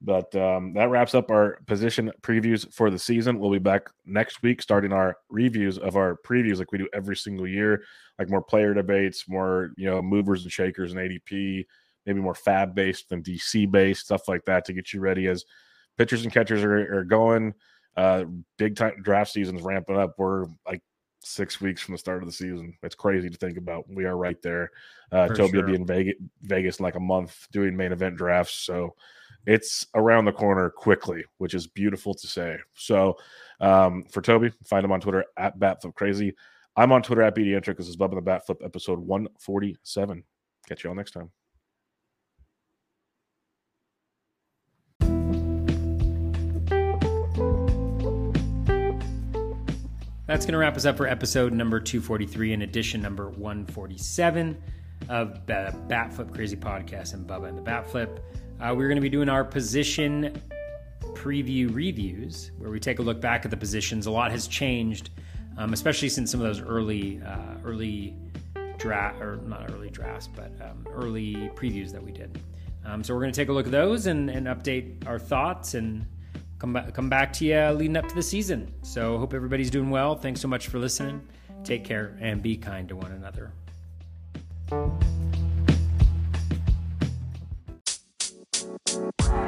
But um, that wraps up our position previews for the season. We'll be back next week, starting our reviews of our previews like we do every single year, like more player debates, more you know movers and shakers and ADP, maybe more FAAB based than DC based stuff like that to get you ready as pitchers and catchers are, are going. Uh, big time draft season's ramping up. We're like six weeks from the start of the season. It's crazy to think about. We are right there. Uh, Toby sure. will be in Vegas, Vegas in like a month doing main event drafts. So it's around the corner quickly, which is beautiful to say. So um, for Toby, find him on Twitter at BatFlipCrazy. I'm on Twitter at BDentric. This is Bub and the Batflip episode 147. Catch you all next time. That's going to wrap us up for episode number 243 and edition number 147 of Batflip Crazy Podcast and Bubba and the Batflip. Uh, we're going to be doing our position preview reviews where we take a look back at the positions. A lot has changed, um, especially since some of those early, uh, early draft or not early drafts, but um, early previews that we did. Um, so we're going to take a look at those and, and update our thoughts and come back, come back to you leading up to the season. So hope everybody's doing well. Thanks so much for listening. Take care and be kind to one another. Bye.